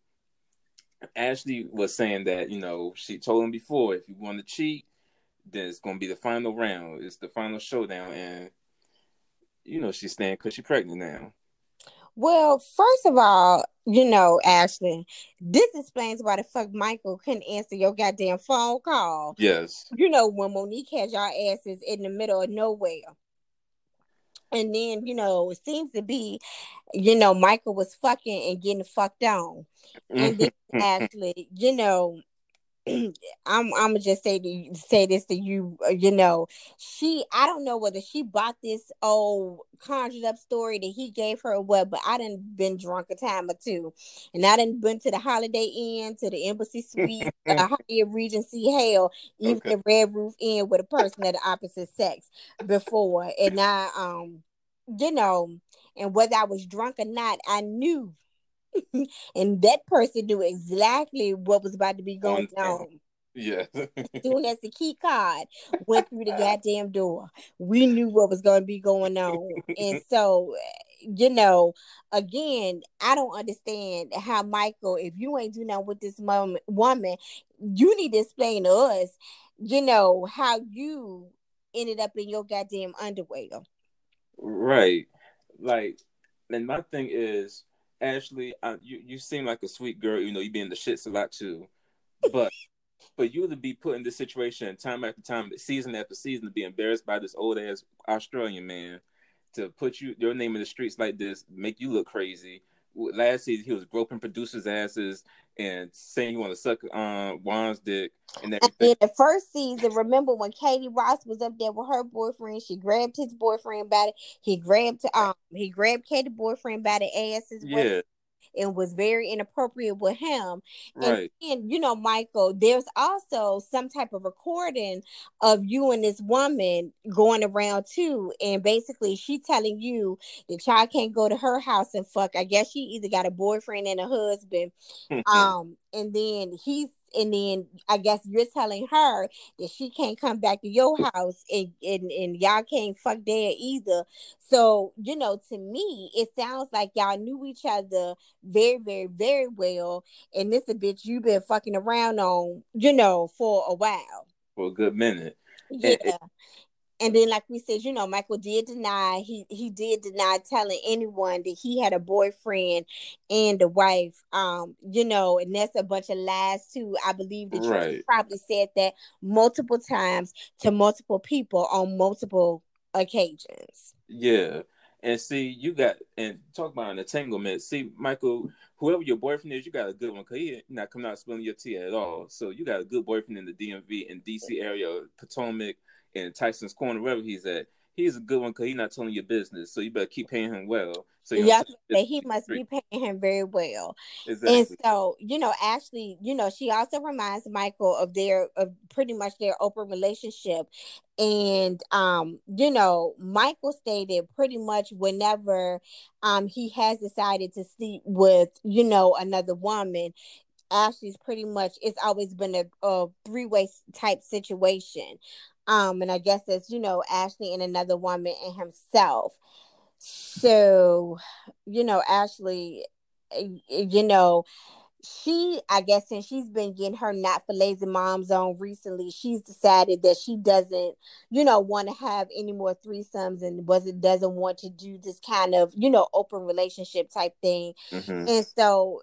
Ashley was saying that you know she told him before if you want to cheat, then it's going to be the final round. It's the final showdown, and you know she's staying because she's pregnant now. Well, first of all, you know, Ashley, this explains why the fuck Michael couldn't answer your goddamn phone call. Yes. You know, when Monique had y'all asses in the middle of nowhere. And then, you know, it seems to be, you know, Michael was fucking and getting fucked on. And then actually, you know, I'm I'm gonna just say to say this to you, uh, you know, she I don't know whether she bought this old conjured up story that he gave her or what, but I didn't been drunk a time or two, and I didn't been to the Holiday Inn, to the Embassy Suite, the Hyatt Regency, hell, even Okay. the Red Roof Inn with a person of the opposite sex before, and I um, you know, and whether I was drunk or not, I knew. and that person knew exactly what was about to be going On- Yeah. as soon as the key card went through the goddamn door, we knew what was going to be going on. And so, eh, you know, again, I don't understand how Michael, if you ain't doing nothing with this moment, woman, you need to explain to us, you know, how you ended up in your goddamn underwear. Right. Like, and my thing is, Ashley, uh, you you seem like a sweet girl. You know, you be in the shits a lot too, but but you to be put in this situation time after time, season after season, to be embarrassed by this old ass Australian man, to put you your name in the streets like this, make you look crazy. Last season, he was groping producers' asses and saying you want to suck um Juan's dick and everything. then the first season, remember when Katie Rost was up there with her boyfriend? She grabbed his boyfriend by the he grabbed um he grabbed Katie boyfriend by the ass as well Yeah, and was very inappropriate with him. right. And you know, Michael, there's also some type of recording of you and this woman going around too. And basically she telling you the y'all can't go to her house and fuck. I guess she either got a boyfriend and a husband. Um, and then he's and then I guess you're telling her that she can't come back to your house and, and, and y'all can't fuck there either. So, you know, to me, it sounds like y'all knew each other very, very, very well. And this a bitch you've been fucking around on, you know, for a while. For a good minute. Yeah. And- And then, like we said, you know, Michael did deny he he did deny telling anyone that he had a boyfriend and a wife. Um, you know, and that's a bunch of lies too. I believe that you probably said that multiple times to multiple people on multiple occasions. Yeah. And see, you got and talk about an entanglement. See, Michael, whoever your boyfriend is, you got a good one because he not coming out spilling your tea at all. So you got a good boyfriend in the DMV and DC area, Potomac and Tyson's Corner, wherever he's at. He's a good one because he's not telling your business. So you better keep paying him well. So Yeah, he must be paying him very well. exactly. And so, you know, Ashley, you know, she also reminds Michael of their of pretty much their open relationship. And um, you know, Michael stated pretty much whenever um he has decided to sleep with, you know, another woman, Ashley's pretty much it's always been a, a three-way type situation. Um, and I guess it's, you know, Ashley and another woman and himself. So, you know, Ashley, you know, she, I guess, since she's been getting her not for lazy moms on recently, she's decided that she doesn't, you know, want to have any more threesomes and wasn't doesn't want to do this kind of, you know, open relationship type thing. Mhm. And so,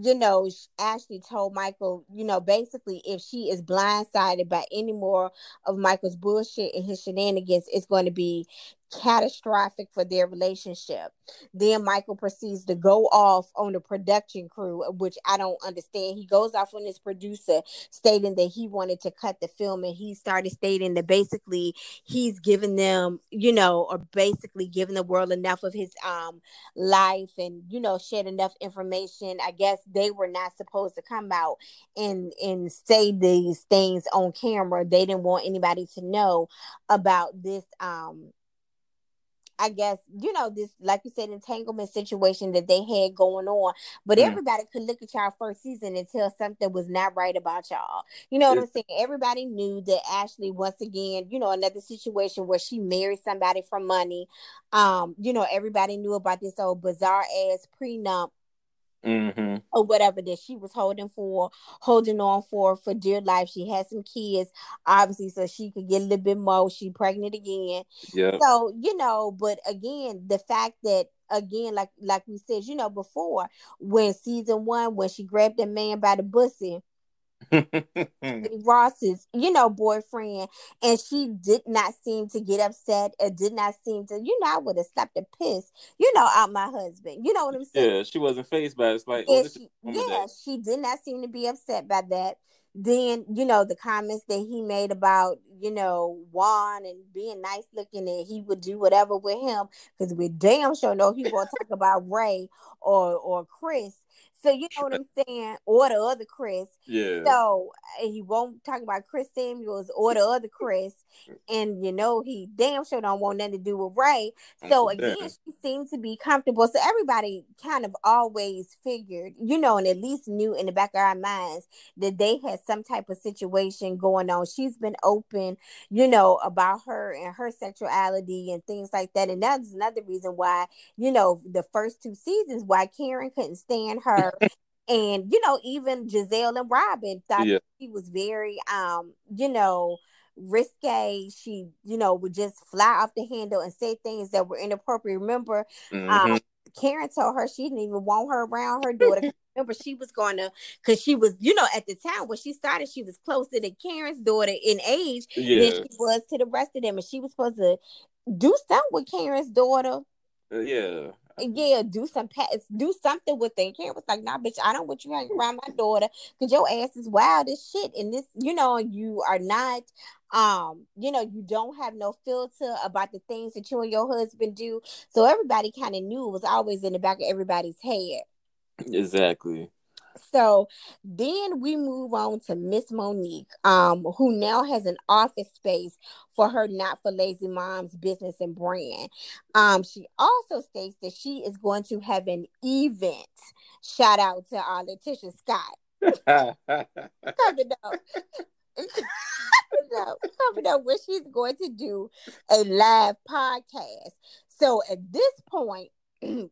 you know, Ashley told Michael, you know, basically, if she is blindsided by any more of Michael's bullshit and his shenanigans, it's going to be catastrophic for their relationship. Then Michael proceeds to go off on the production crew, which I don't understand. He goes off on his producer, stating that he wanted to cut the film, and he started stating that basically he's giving them, you know, or basically giving the world enough of his um life and you know shared enough information. I guess they were not supposed to come out and and say these things on camera. They didn't want anybody to know about this um I guess, you know, this, like you said, entanglement situation that they had going on. But Mm. everybody could look at y'all first season and tell something was not right about y'all. You know what I'm saying? Everybody knew that Ashley, once again, you know, another situation where she married somebody for money. Um, you know, everybody knew about this old bizarre ass prenup Mm-hmm. or whatever that she was holding for, holding on for for dear life. She had some kids, obviously, so she could get a little bit more. She pregnant again. Yeah. So, you know, but again, the fact that again, like like we said, you know, before when season one, when she grabbed that man by the pussy, Rost's, you know, boyfriend, and she did not seem to get upset or did not seem to, you know, I would have slapped the piss, you know, out my husband. You know what I'm saying? yeah, she wasn't phased by it. It's like, oh, And she, yeah, she did not seem to be upset by that. Then, you know, the comments that he made about, you know, Juan and being nice looking and he would do whatever with him because we damn sure know he won't talk about Ray or or Chris. So you know what I'm saying? Or the other Chris. Yeah. So uh, he won't talk about Chris Samuels or the other Chris, and you know he damn sure don't want nothing to do with Ray. So again, she seemed to be comfortable. So everybody kind of always figured, you know, and at least knew in the back of our minds that they had some type of situation going on. She's been open, you know, about her and her sexuality and things like that. And that's another reason why, you know, the first two seasons why Karen couldn't stand her. And you know, even Gizelle and Robyn thought Yeah. she was very um, you know, risque. She, you know, would just fly off the handle and say things that were inappropriate. Remember, Mhm. um, Karen told her she didn't even want her around her daughter. Remember, she was going to, because she was, you know, at the time when she started, she was closer to Karen's daughter in age than she was to the rest of them. And she was supposed to do something with Karen's daughter. Uh, yeah. Yeah, do some pets, do something with it. Karen was like, nah, bitch, I don't want you hanging around my daughter because your ass is wild as shit. And this, you know, you are not um, you know, you don't have no filter about the things that you and your husband do. So everybody kind of knew it was always in the back of everybody's head. Exactly. So then we move on to Miss Monique, um, who now has an office space for her Not for Lazy Moms business and brand. Um, she also states that she is going to have an event. Shout out to uh, Letitia Scott coming up, coming up where she's going to do a live podcast. So at this point,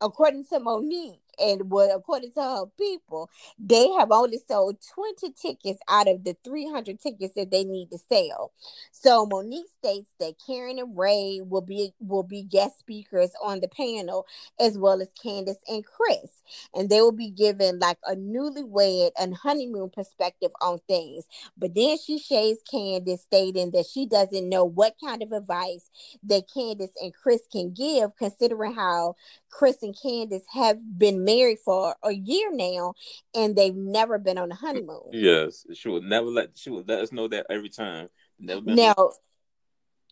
according to Monique and what according to her people, they have only sold 20 tickets out of the 300 tickets that they need to sell. So Monique states that Karen and Ray will be will be guest speakers on the panel, as well as Candiace and Chris. And they will be given like a newlywed and honeymoon perspective on things. But then she shades Candiace, stating that she doesn't know what kind of advice that Candiace and Chris can give, considering how Chris and Candiace have been married for a year now and they've never been on a honeymoon. yes. She would never let she would let us know that every time. Never been Now,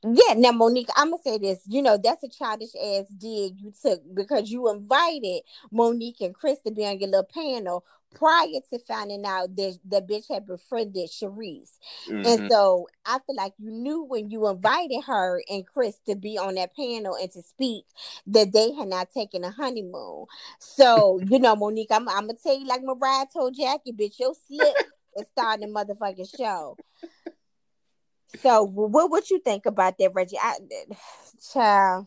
yeah, now Monique, I'm gonna say this. You know, that's a childish ass dig you took because you invited Monique and Chris to be on your little panel prior to finding out that the bitch had befriended Charrisse. Mhm. And so I feel like you knew when you invited her and Chris to be on that panel and to speak that they had not taken a honeymoon. So, you know, Monique, I'm, I'm gonna tell you like Mariah told Jackie, bitch, your slip is starting the motherfucking show. So what what you think about that, Reggie? I, child.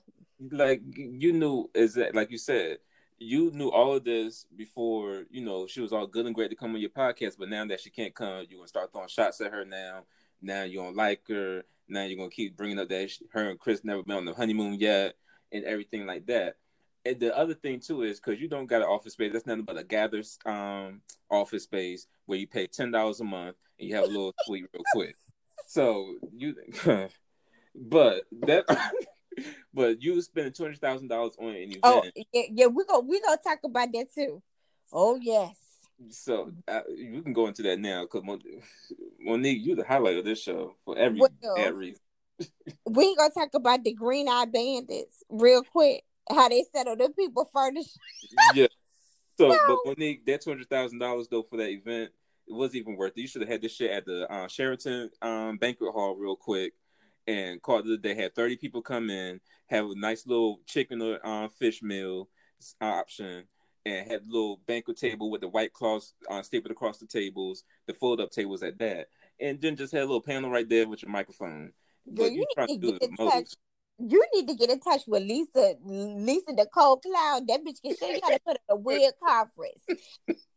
like you knew is that like you said you knew all of this before you know she was all good and great to come on your podcast but now that she can't come you're gonna start throwing shots at her now now you don't like her now you're gonna keep bringing up that she, her and chris never been on the honeymoon yet and everything like that and the other thing too is because you don't got an office space that's nothing but a gathered um office space where you pay ten dollars a month and you have a little suite real quick so you but that but you spending two hundred thousand dollars on an event. Oh yeah, yeah, we go we gonna talk about that too. Oh yes. So uh, you can go into that now because Monique, you the highlight of this show for every Well- reason. We ain't gonna talk about the green Eye bandits real quick. How they settle them people furniture. yeah. So, but Monique, that two hundred thousand dollars though for that event, it wasn't even worth it. You should have had this shit at the uh, Sheraton um, banquet hall real quick, and called it. They had thirty people come in, have a nice little chicken or um, fish meal option, and had a little banquet table with the white cloths uh, stapled across the tables, the fold up tables at that, and then just had a little panel right there with your microphone. Girl, But you you trying to need do get the most. You need to get in touch with Lisa, Lisa Nicole Cloud. That bitch can show you how to put a weird conference.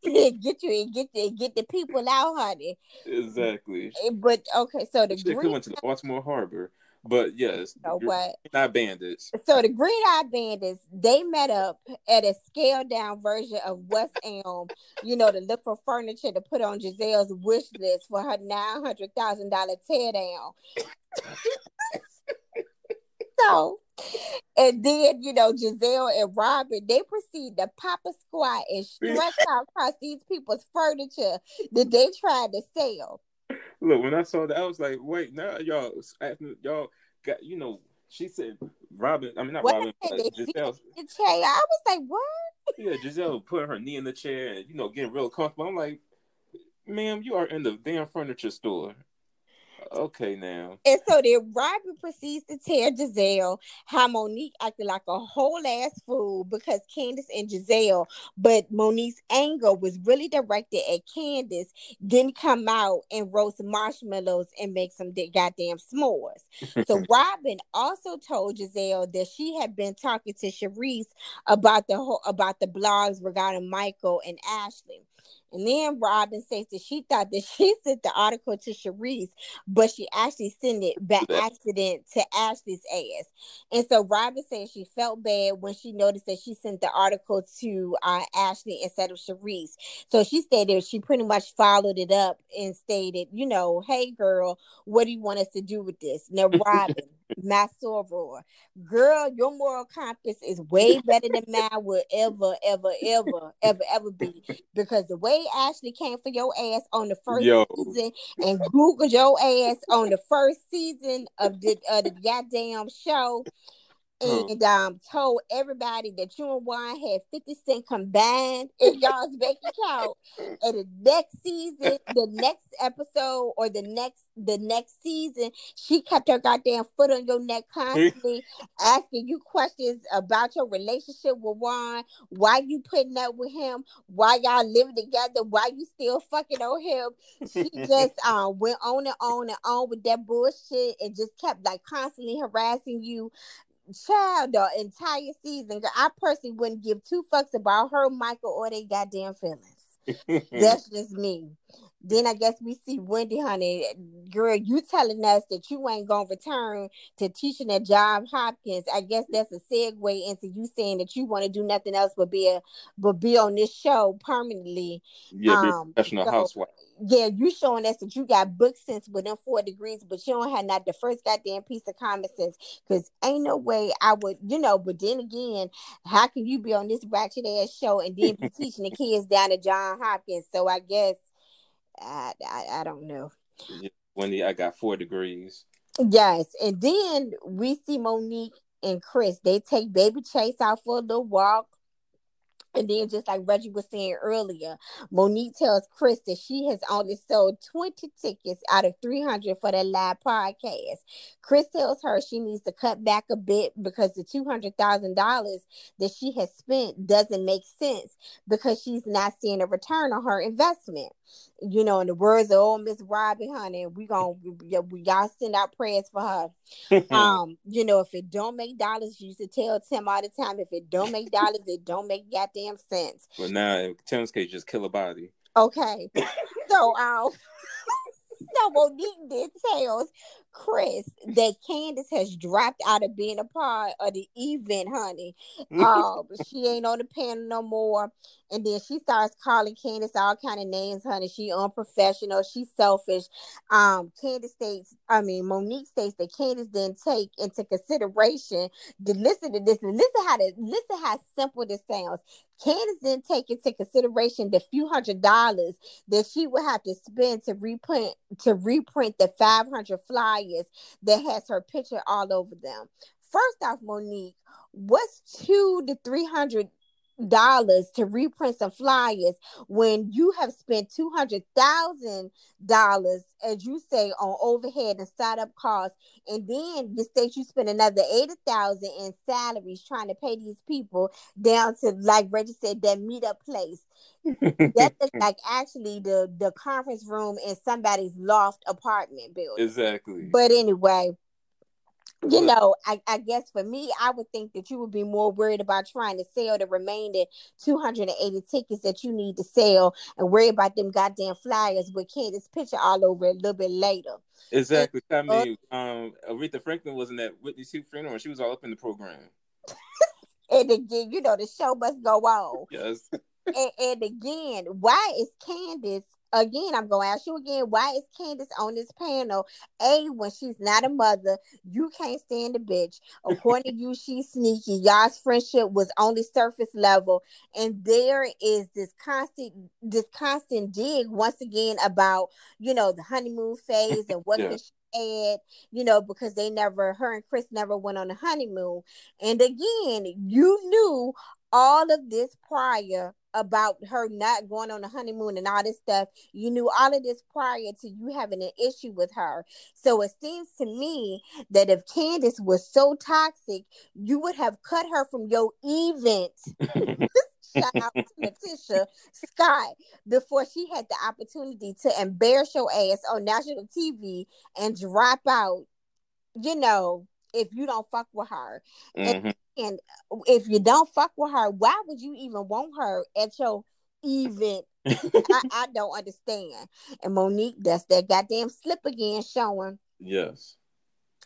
get you and get the get the people out, honey. Exactly. Eh, But okay, so the green, went to the Baltimore Harbor, but yes, you know you're what? not bandits. So the Green Eyed Bandits, they met up at a scaled down version of West Elm, you know, to look for furniture to put on Gizelle's wish list for her nine hundred thousand dollar tear down. So and then, you know, Gizelle and Robyn, they proceed to pop a squat and stretch out across these people's furniture that they tried to sell. Look, when I saw that, I was like, wait, now y'all, y'all got, you know, she said Robyn. I mean, not What Robyn, they but said, they Gizelle. The chair. I was like, what? Yeah, Gizelle put her knee in the chair and you know getting real comfortable. I'm like, ma'am, you are in the damn furniture store. Okay, now. And so then Robyn proceeds to tell Gizelle how Monique acted like a whole ass fool because Candiace and Gizelle, but Monique's anger was really directed at Candiace, didn't come out and roast marshmallows and make some goddamn s'mores. So Robyn also told Gizelle that she had been talking to Charrisse about the whole about the blogs regarding Michael and Ashley. And then Robyn says that she thought that she sent the article to Charrisse, but she actually sent it by accident to Ashley's ass. And so Robyn says she felt bad when she noticed that she sent the article to uh, Ashley instead of Charrisse. So she stated she pretty much followed it up and stated, you know, hey girl, what do you want us to do with this? Now, Robyn, my soror, girl, your moral compass is way better than mine will ever, ever, ever, ever, ever be. Because the way Ashley came for your ass on the first Yo. season and Googled your ass on the first season of the of the goddamn show. And um, told everybody that you and Juan had 50 cent combined in y'all's bank account. And the next season, the next episode, or the next the next season, she kept her goddamn foot on your neck constantly, asking you questions about your relationship with Juan, why you putting up with him, why y'all living together, why you still fucking on him. She just um went on and on and on with that bullshit and just kept like constantly harassing you. Child, the entire season. I personally wouldn't give two fucks about her, Michael, or they goddamn feelings. That's just me. Then I guess we see Wendy, honey. Girl, you telling us that you ain't gonna return to teaching at John Hopkins. I guess that's a segue into you saying that you want to do nothing else but be a but be on this show permanently. yeah, be a Um, professional so- housewife. Yeah, you showing us that you got book sense within four degrees, but you don't have not the first goddamn piece of common sense. Cause ain't no way I would, you know. But then again, how can you be on this ratchet ass show and then be teaching the kids down at John Hopkins? So I guess I I, I don't know. Wendy, I got four degrees. Yes, and then we see Monique and Chris. They take Baby Chase out for a little walk. And then, just like Reggie was saying earlier, Monique tells Chris that she has only sold 20 tickets out of 300 for that live podcast. Chris tells her she needs to cut back a bit because the $200,000 that she has spent doesn't make sense because she's not seeing a return on her investment. You know, in the words of old Miss Robbie, honey, we gonna we, y'all send out prayers for her um, you know, if it don't make dollars, you used to tell Tim all the time, if it don't make dollars, it don't make goddamn sense. but now in Tim's case, just kill a body. Okay. so um so Monique then tells Chris that Candiace has dropped out of being a part of the event, honey. Um, she ain't on the panel no more. And then she starts calling Candiace all kind of names, honey. She unprofessional. She's selfish. Um, Candiace states, I mean, Monique states that Candiace didn't take into consideration to listen to this. And listen how to listen how simple this sounds. Candiace didn't take into consideration the few hundred dollars that she would have to spend to reprint to reprint the 500 flyers that has her picture all over them. First off, Monique, what's two to three hundred dollars to reprint some flyers when you have spent two hundred thousand dollars, as you say, on overhead and startup costs, and then you state you spend another eighty thousand in salaries trying to pay these people down to like Reggie said that meetup place. That is like actually the the conference room in somebody's loft apartment building. exactly. But anyway, you know, I, I guess for me, I would think that you would be more worried about trying to sell the remaining 280 tickets that you need to sell and worry about them goddamn flyers with Candiace picture all over it a little bit later. Exactly. I mean, um, Aretha Franklin wasn't at Whitney Houston funeral, and she was all up in the program. And again, you know, the show must go on. Yes. and, and again, why is Candiace? Again, I'm going to ask you again. Why is Candiace on this panel? A, when she's not a mother, you can't stand the bitch. According to you, she's sneaky. Y'all's friendship was only surface level, and there is this constant, this constant dig once again about you know the honeymoon phase and what Yeah. she add, you know, because they never, her and Chris never went on a honeymoon. And again, you knew all of this prior about her not going on a honeymoon and all this stuff. You knew all of this prior to you having an issue with her. So it seems to me that if Candiace was so toxic, you would have cut her from your event. Shout out to Letitia Scott before she had the opportunity to embarrass your ass on national TV and drop out, you know, if you don't fuck with her. Mhm. And if you don't fuck with her, why would you even want her at your event? I, I don't understand. And Monique, that's that goddamn slip again showing. yes.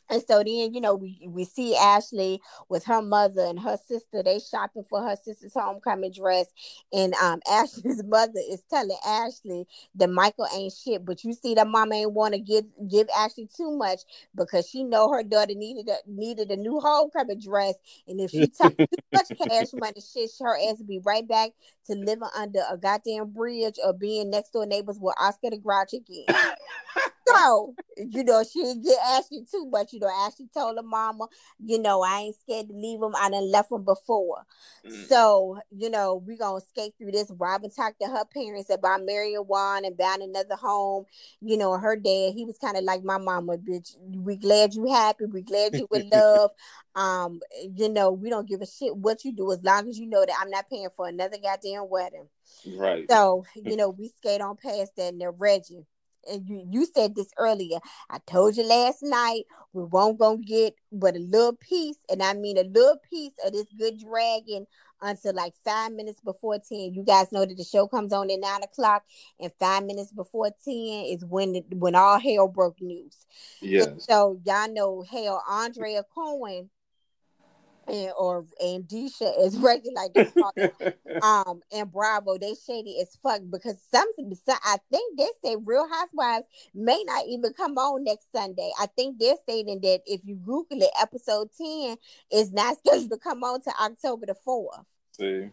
And so then, you know, we, we see Ashley with her mother and her sister. They shopping for her sister's homecoming dress. And um Ashley's mother is telling Ashley that Michael ain't shit. But you see that mama ain't want to give give Ashley too much because she know her daughter needed a needed a new homecoming dress. And if she took too much cash money, shit, her ass be right back to living under a goddamn bridge or being next door neighbors with Oscar the Grouch again. So, you know, she didn't get Ashley too much. You know, Ashley told her mama, you know, I ain't scared to leave him. I done left him before. Mm. So, you know, we gonna skate through this. Robyn talked to her parents about marrying Juan and buying another home. You know, her dad, he was kind of like my mama, bitch. We glad you happy. We glad you in love. Um, you know, we don't give a shit what you do as long as you know that I'm not paying for another goddamn wedding. Right. So, you know, we skate on past that. And they're Reggie, and you, you said this earlier. I told you last night we won't gonna get but a little piece, and I mean a little piece of this good dragon until like five minutes before 10. You guys know that the show comes on at nine o'clock, and five minutes before 10 is when the, when all hell broke loose. And so y'all know hell, Andrea Cohen and or and Disha is Reggie like they call um and Bravo they shady as fuck because some some- I think they say Real Housewives may not even come on next Sunday. I think they're stating that if you Google it, episode ten is not scheduled to come on to October the fourth. See.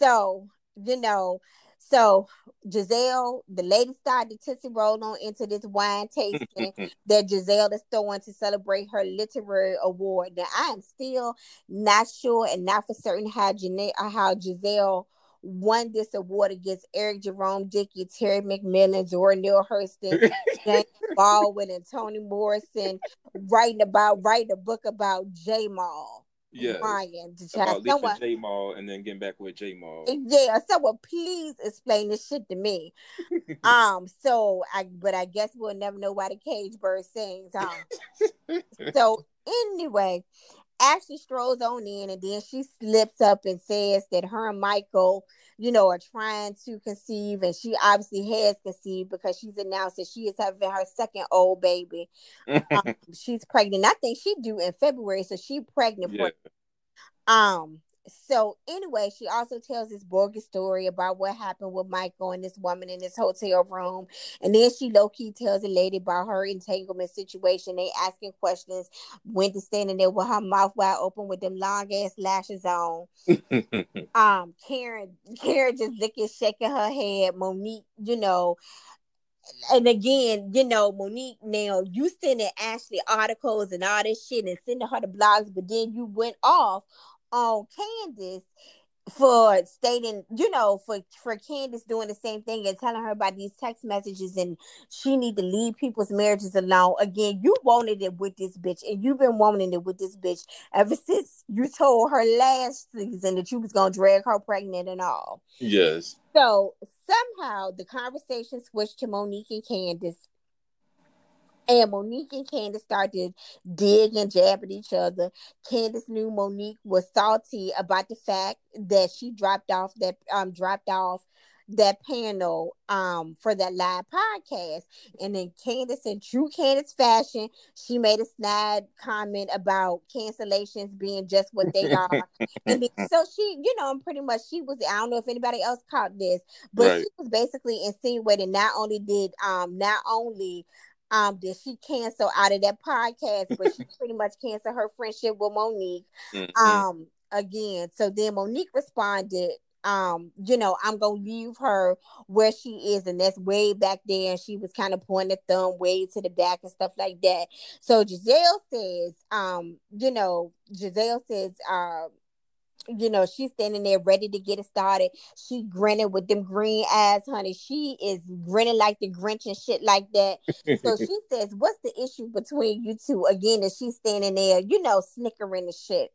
So you know, so Gizelle, the lady started to Tootsie Roll on into this wine tasting that Gizelle is throwing to celebrate her literary award. Now, I am still not sure and not for certain how Janae, uh, how Gizelle won this award against Eric Jerome Dickey, Terry McMillan, Zora Neale Hurston, James Baldwin, and Toni Morrison, writing about writing a book about Jamal. Yes. Ryan, to try About someone, Jamal and then getting back with Jamal. yeah, someone please explain this shit to me. um, so I but I guess we'll never know why the cage bird sings. Um, so anyway, Ashley strolls on in, and then she slips up and says that her and Michael, you know, are trying to conceive, and she obviously has conceived because she's announced that she is having her second old baby. Um, she's pregnant. I think she due in February, so she pregnant. Yeah. Um. So anyway, she also tells this bogus story about what happened with Michael and this woman in this hotel room, and then she low key tells a lady about her entanglement situation. They asking questions. Wendy standing there with her mouth wide open with them long ass lashes on. Um, Karen, Karen just looking, shaking her head. Monique, you know, and again, you know, Monique, now you sending Ashley articles and all this shit and sending her the blogs, but then you went off on Candiace for stating, you know, for for Candiace doing the same thing and telling her about these text messages and she need to leave people's marriages alone. Again, you wanted it with this bitch, and you've been wanting it with this bitch ever since you told her last season that you was gonna drag her pregnant and all. yes. So somehow the conversation switched to Monique and Candiace. And Monique and Candiace started to dig and jab at each other. Candiace knew Monique was salty about the fact that she dropped off that um dropped off that panel um for that live podcast. And then Candiace in true Candiace fashion, she made a snide comment about cancellations being just what they are. and so she, you know, pretty much she was I don't know if anybody else caught this, but Right. she was basically insinuating not only did um not only um did she cancel out of that podcast, but she pretty much canceled her friendship with Monique. Mhm. Um again, so then Monique responded, um, you know, I'm gonna leave her where she is, and that's way back there. And she was kind of pointing the thumb way to the back and stuff like that. So Gizelle says, um, you know, Gizelle says, um, you know, she's standing there ready to get it started. She grinning with them green eyes, honey. She is grinning like the Grinch and shit like that. So she says, What's the issue between you two? Again, and she's standing there, you know, snickering and shit.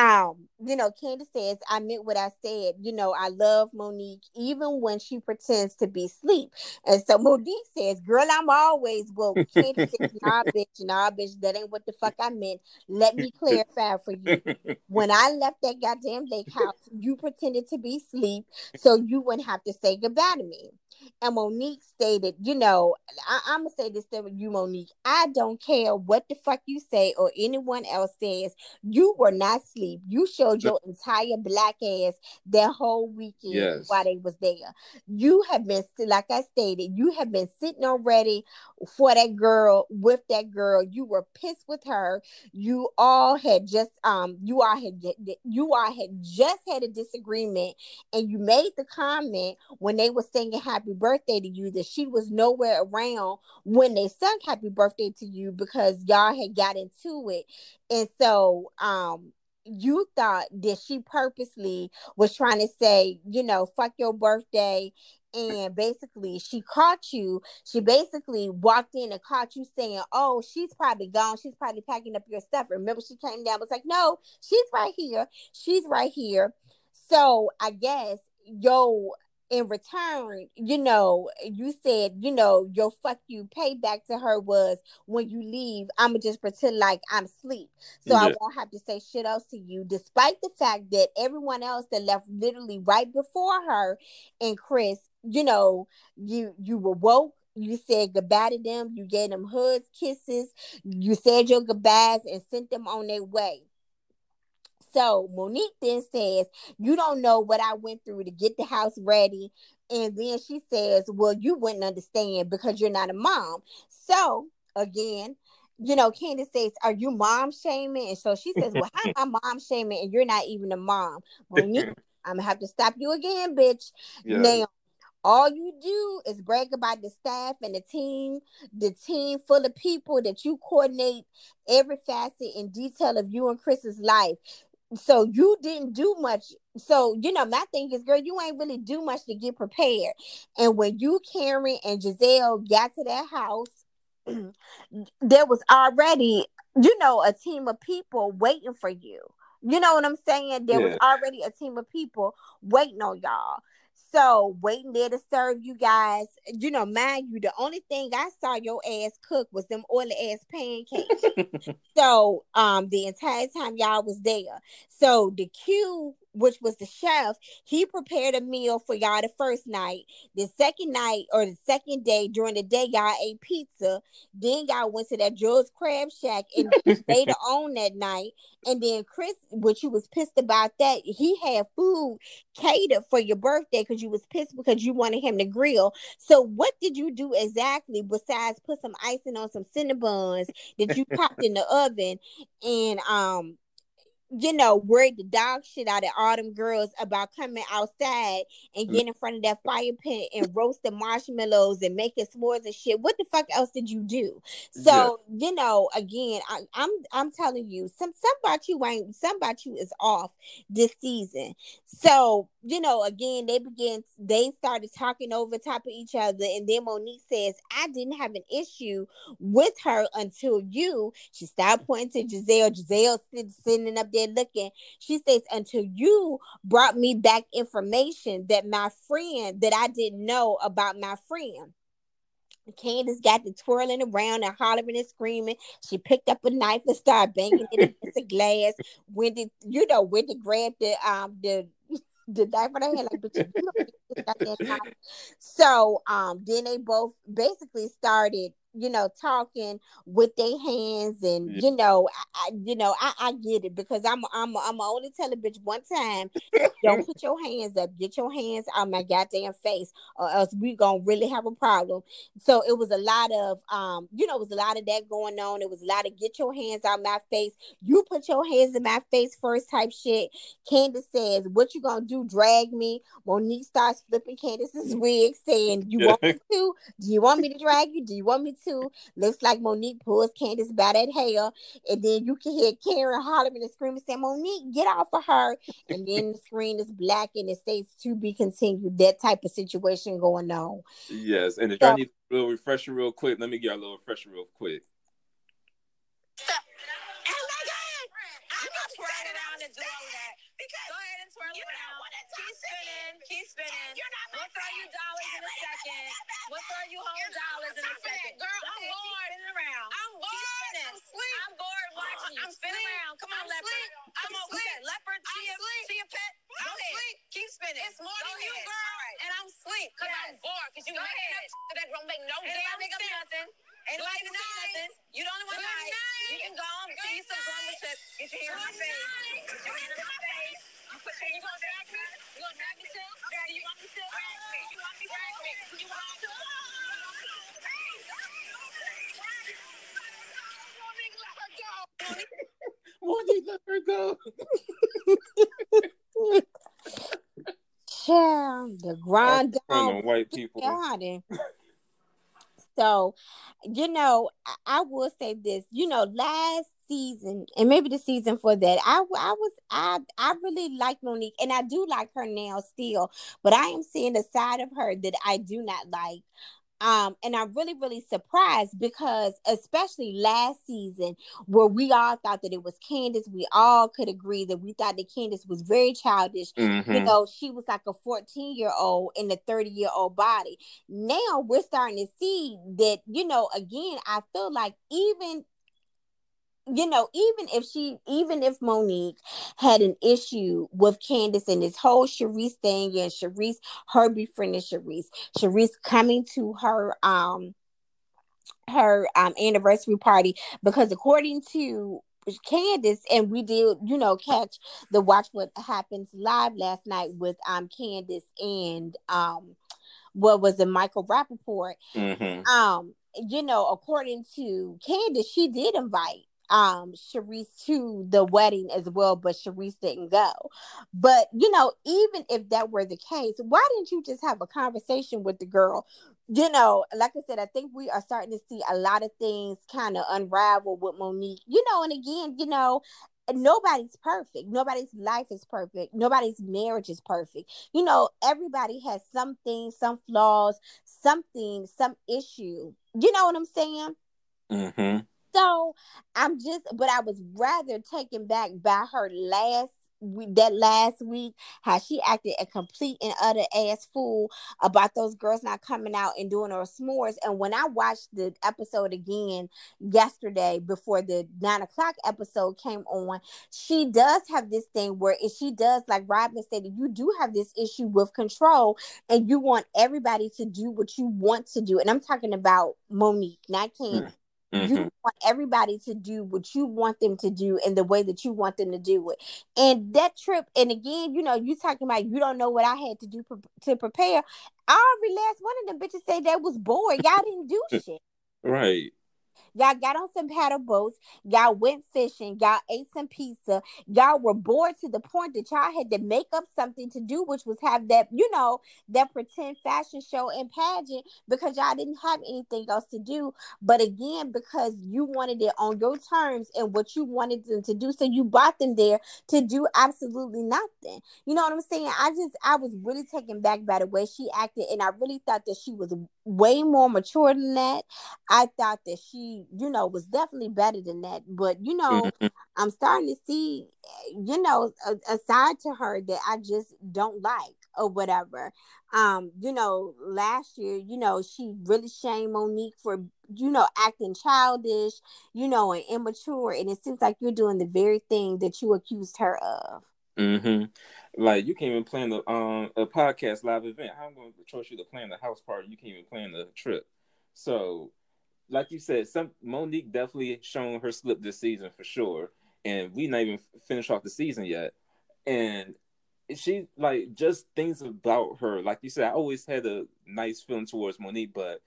Um, you know, Candiace says, I meant what I said. You know, I love Monique even when she pretends to be asleep. And so Monique says, Girl, I'm always woke. Candiace says, Nah, bitch, nah, bitch, that ain't what the fuck I meant. Let me clarify for you. When I left that goddamn lake house, you pretended to be asleep so you wouldn't have to say goodbye to me. And Monique stated, you know, I, I'm gonna say this to you, Monique. I don't care what the fuck you say or anyone else says. You were not asleep. You showed your entire black ass that whole weekend Yes. while they was there. You have been, like I stated, you have been sitting already for that girl with that girl. You were pissed with her. You all had just, um, you all had, you all had just had a disagreement, and you made the comment when they were singing happy birthday to you that she was nowhere around when they sung happy birthday to you because y'all had got into it and so um you thought that she purposely was trying to say you know fuck your birthday and basically she caught you. She basically walked in and caught you saying oh she's probably gone. She's probably packing up your stuff. Remember she came down was like no she's right here. She's right here. So i guess yo in return, you know, you said, you know, your fuck you payback to her was when you leave, I'ma just pretend like I'm asleep. So I won't have to say shit else to you, despite the fact that everyone else that left literally right before her and Chris, you know, you you were woke. You said goodbye to them. You gave them hugs, kisses. You said your goodbyes and sent them on their way. So Monique then says, You don't know what I went through to get the house ready. And then she says, Well, you wouldn't understand because you're not a mom. So again, you know, Candiace says, Are you mom shaming? And so she says, Well, how am I mom shaming? And you're not even a mom. Monique, I'm gonna have to stop you again, bitch. Yeah. Now, all you do is brag about the staff and the team, the team full of people that you coordinate every facet and detail of you and Chris's life. So you didn't do much. So you know, my thing is, girl, you ain't really do much to get prepared. And when you, Karen, and Gizelle got to that house, there was already, you know, a team of people waiting for you. You know what I'm saying? There was already a team of people waiting on y'all. So waiting there to serve you guys. You know, mind you, the only thing I saw your ass cook was them oily ass pancakes. so um the entire time y'all was there. So the Q, which was the chef, he prepared a meal for y'all the first night. The second night or the second day during the day, y'all ate pizza. Then y'all went to that Joe's Crab Shack and later on that night. And then Chris, which you was pissed about that, he had food catered for your birthday because you was pissed because you wanted him to grill. So what did you do exactly besides put some icing on some cinnabons that you popped in the oven and um you know, worried the dog shit out of all them girls about coming outside and getting in front of that fire pit and roasting marshmallows and making s'mores and shit. What the fuck else did you do? So, you know, again, I, I'm I'm telling you, some some about you ain't some about you is off this season. So, you know, again, they began they started talking over top of each other, and then Monique says, I didn't have an issue with her until you. She started pointing to Gizelle. Gizelle sitting up there looking. She says, until you brought me back information that my friend that I didn't know about my friend. Candiace got the twirling around and hollering and screaming. She picked up a knife and started banging it against the glass. When did you know when to grab the um the the knife in her hand like you don't knife. So um then they both basically started you know talking with their hands and Yeah. you know I, you know I, I get it because I'm I'm I'm only tell a bitch one time don't put your hands up. Get your hands out my goddamn face or else we gonna really have a problem. So it was a lot of um you know it was a lot of that going on. It was a lot of get your hands out my face. You put your hands in my face first type shit. Candiace says what you gonna do? Drag me? Monique starts flipping candiace's wig saying you want me to? Do you want me to drag you? Do you want me to looks like monique pulls candiace by that hair and then you can hear karen hollering and screaming saying monique get off of her and then the screen is black and it says to be continued that type of situation going on Yes, and if So- y'all need a little refresher real quick, let me get a little refresher real quick. Oh my God! I'm gonna twirl around and do all that. Because And twirl around. Keep spinning. Keep spinning. You're not we'll throw you dollars in a second. We'll throw you whole dollars in a second. Girl, I'm bored. Keep spinning around. I'm bored. I'm sleep. I'm bored watching you. I'm spin sleep. around. Come on, I'm leopard. sleep. I'm on, what's sleep. that? Leopard, I'm chia, chia pet. Go I'm ahead. sleep. Keep spinning. It's more than you, girl. Right. And I'm sleep because I'm bored. Because you Go making ahead. up that don't make no damn nobody make up sense. nothing. Ain't nobody say nothing. You only one Good You can go on you some shit. Get your hand in my face. Put your hand in my face. You put your you gonna drag me? You gonna drag me too? Drag you want me to? Drag me. You want me? Drag me. You want me to? Monique, let her go. Child, the grind down white people. Honey. So, you know, I, will say this. You know, last season and maybe the season for that, i i was I I really like Monique and I do like her now still, but I am seeing a side of her that I do not like. Um, and I'm really, really surprised because, especially last season, where we all thought that it was Candiace, we all could agree that we thought that Candiace was very childish you Mhm. know, she was like a 14 year old in a 30 year old body. Now we're starting to see that, you know, again, I feel like even you know, even if she, even if Monique had an issue with Candiace and this whole Charrisse thing, and Charrisse, her befriending Charrisse, Charrisse coming to her, um, her um anniversary party because according to Candiace and we did you know catch the watch what happens live last night with um Candiace and um what was it Michael Rapaport Mhm. um you know according to Candiace she did invite um Charrisse to the wedding as well but Charrisse didn't go but you know even if that were the case why didn't you just have a conversation with the girl you know, like I said, I think we are starting to see a lot of things kind of unravel with Monique. You know, and again, you know, nobody's perfect. Nobody's life is perfect. Nobody's marriage is perfect. You know, everybody has something, some flaws, something, some issue. You know what I'm saying? Mhm. So I'm just, but I was rather taken back by her last that last week, how she acted a complete and utter ass fool about those girls not coming out and doing her s'mores. And when I watched the episode again yesterday before the nine o'clock episode came on, she does have this thing where if she does, like Robyn stated, you do have this issue with control and you want everybody to do what you want to do. And I'm talking about Monique, not Candy. Hmm. Mhm. You want everybody to do what you want them to do in the way that you want them to do it. And that trip, and again, you know, you talking about you don't know what I had to do pre- to prepare. Every last one of them bitches say they was bored. Y'all didn't do shit. Right. Y'all got on some paddle boats. Y'all went fishing. Y'all ate some pizza. Y'all were bored to the point that y'all had to make up something to do, which was have that, you know, that pretend fashion show and pageant because y'all didn't have anything else to do. But again, because you wanted it on your terms and what you wanted them to do, so you brought them there to do absolutely nothing. You know what I'm saying? I just, I was really taken back by the way she acted, and I really thought that she was way more mature than that. I thought that she, you know, was definitely better than that. But you know, Mhm. I'm starting to see, you know, a, a side to her that I just don't like or whatever. Um, you know, last year, you know, she really shamed Monique for, you know, acting childish, you know, and immature. And it seems like you're doing the very thing that you accused her of. hmm Like you can't even plan the um a podcast live event. How am I going to trust you to plan the house party? You can't even plan the trip. So, like you said, some Monique definitely shown her slip this season for sure, and we not even finished off the season yet. And she like just things about her. Like you said, I always had a nice feeling towards Monique, but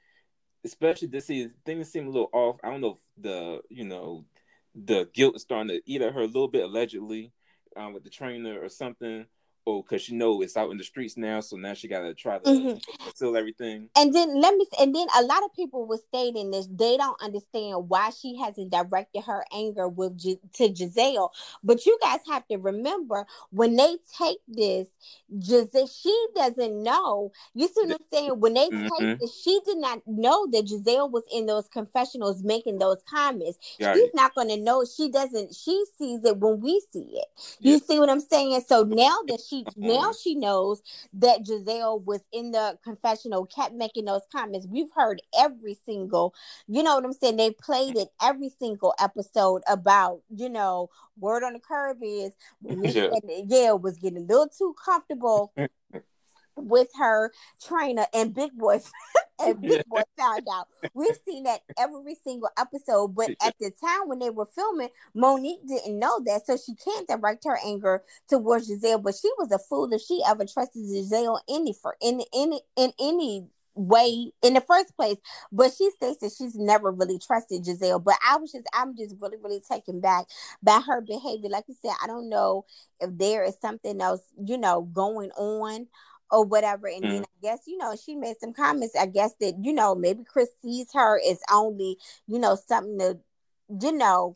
especially this season, things seem a little off. I don't know if the you know the guilt is starting to eat at her a little bit allegedly um, with the trainer or something, or because she know it's out in the streets now, so now she got to try to Mhm. conceal everything. And then let me, and then a lot of people were stating this. They don't understand why she hasn't directed her anger with Gi- to Gizelle. But you guys have to remember when they take this, Gizelle, she doesn't know. You see what I'm saying? When they take Mhm. this, she did not know that Gizelle was in those confessionals making those comments. Got She's it. not going to know. She doesn't. She sees it when we see it. You Yeah. see what I'm saying? So now that she now Mhm. she knows that Gizelle was in the confessional, kept making those comments. We've heard every single, you know what I'm saying? They played it every single episode about, you know, word on the curb is Yeah. was getting a little too comfortable with her trainer and Big Boy and Big Boy found out. We've seen that every single episode, but at the time when they were filming, Monique didn't know that, so she can't direct her anger towards Gizelle. But she was a fool if she ever trusted Gizelle any for in any in any way in the first place. But she states that she's never really trusted Gizelle. But I was just I'm just really really taken back by her behavior. Like you said, I don't know if there is something else you know going on or whatever. And then mm. I guess, you know, she made some comments. I guess that, you know, maybe Chris sees her as only, you know, something to, you know,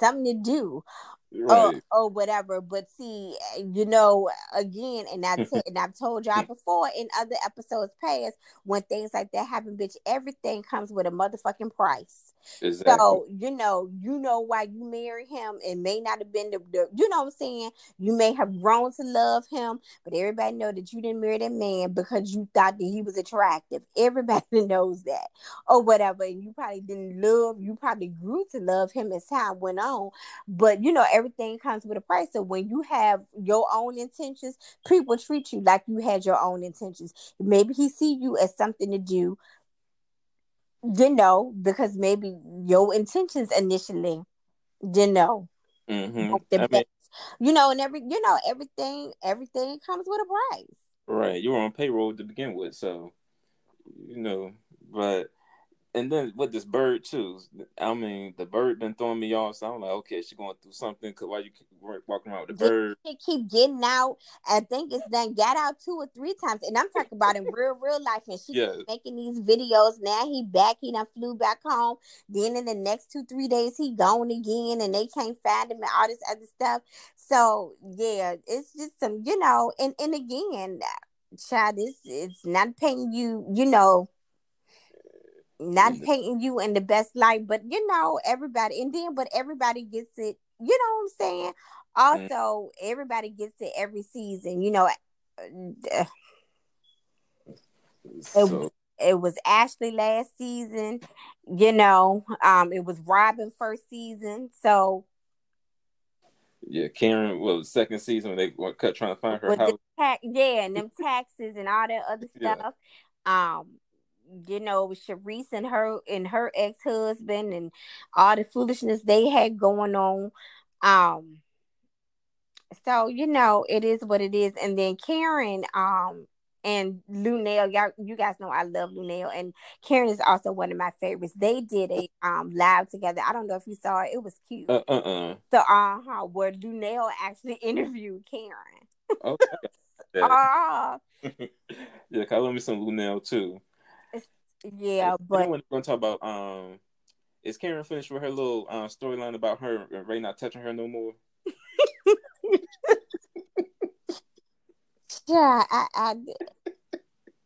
something to do or, or whatever. But see, you know, again, and I t- and I've told y'all before in other episodes past, when things like that happen, bitch, everything comes with a motherfucking price. Exactly. So, you know, you know why you marry him. It may not have been the, the, you know what I'm saying? You may have grown to love him, but everybody know that you didn't marry that man because you thought that he was attractive. Everybody knows that. Or whatever. And you probably didn't love, you probably grew to love him as time went on. But you know, everything comes with a price. So when you have your own intentions, people treat you like you had your own intentions. Maybe he see you as something to do you know, because maybe your intentions initially, you know, hmm I mean, you know, and every, you know, everything, everything comes with a price. right. You were on payroll to begin with, so you know. But and then with this bird too. I mean, the bird been throwing me off. So I'm like, okay, she going through something. Cause why you keep walking around with the bird? They keep getting out. I think it's done got out two or three times, and I'm talking about in real, real life. And she Yeah. making these videos. Now he back. He done flew back home. Then in the next two, three days, he gone again, and they can't find him and all this other stuff. So yeah, it's just some, you know, and and again, child, it's it's not paying you, you know. Not Mhm. painting you in the best light, but you know, everybody, and then, but everybody gets it, you know what I'm saying? Also, everybody gets it every season. You know, uh, So it was Ashley last season. You know, um, it was Robyn first season. So yeah, Karen was second season when they were cut trying to find her house. the tax, yeah, and them taxes and all that other Yeah. stuff. Um, you know, Charrisse and her and her ex husband and all the foolishness they had going on. Um, so you know, it is what it is. And then Karen, um, and Lunel, y'all, you guys know I love Lunel, and Karen is also one of my favorites. They did a um live together. I don't know if you saw it. It was cute. Uh uh uh. so uh huh, where Lunel actually interviewed Karen. Okay. Yeah, Ah, yeah, I love me some Lunel too. Yeah, But we're gonna talk about um, is Karen finished with her little uh, storyline about her and Ray not touching her no more? yeah, I, I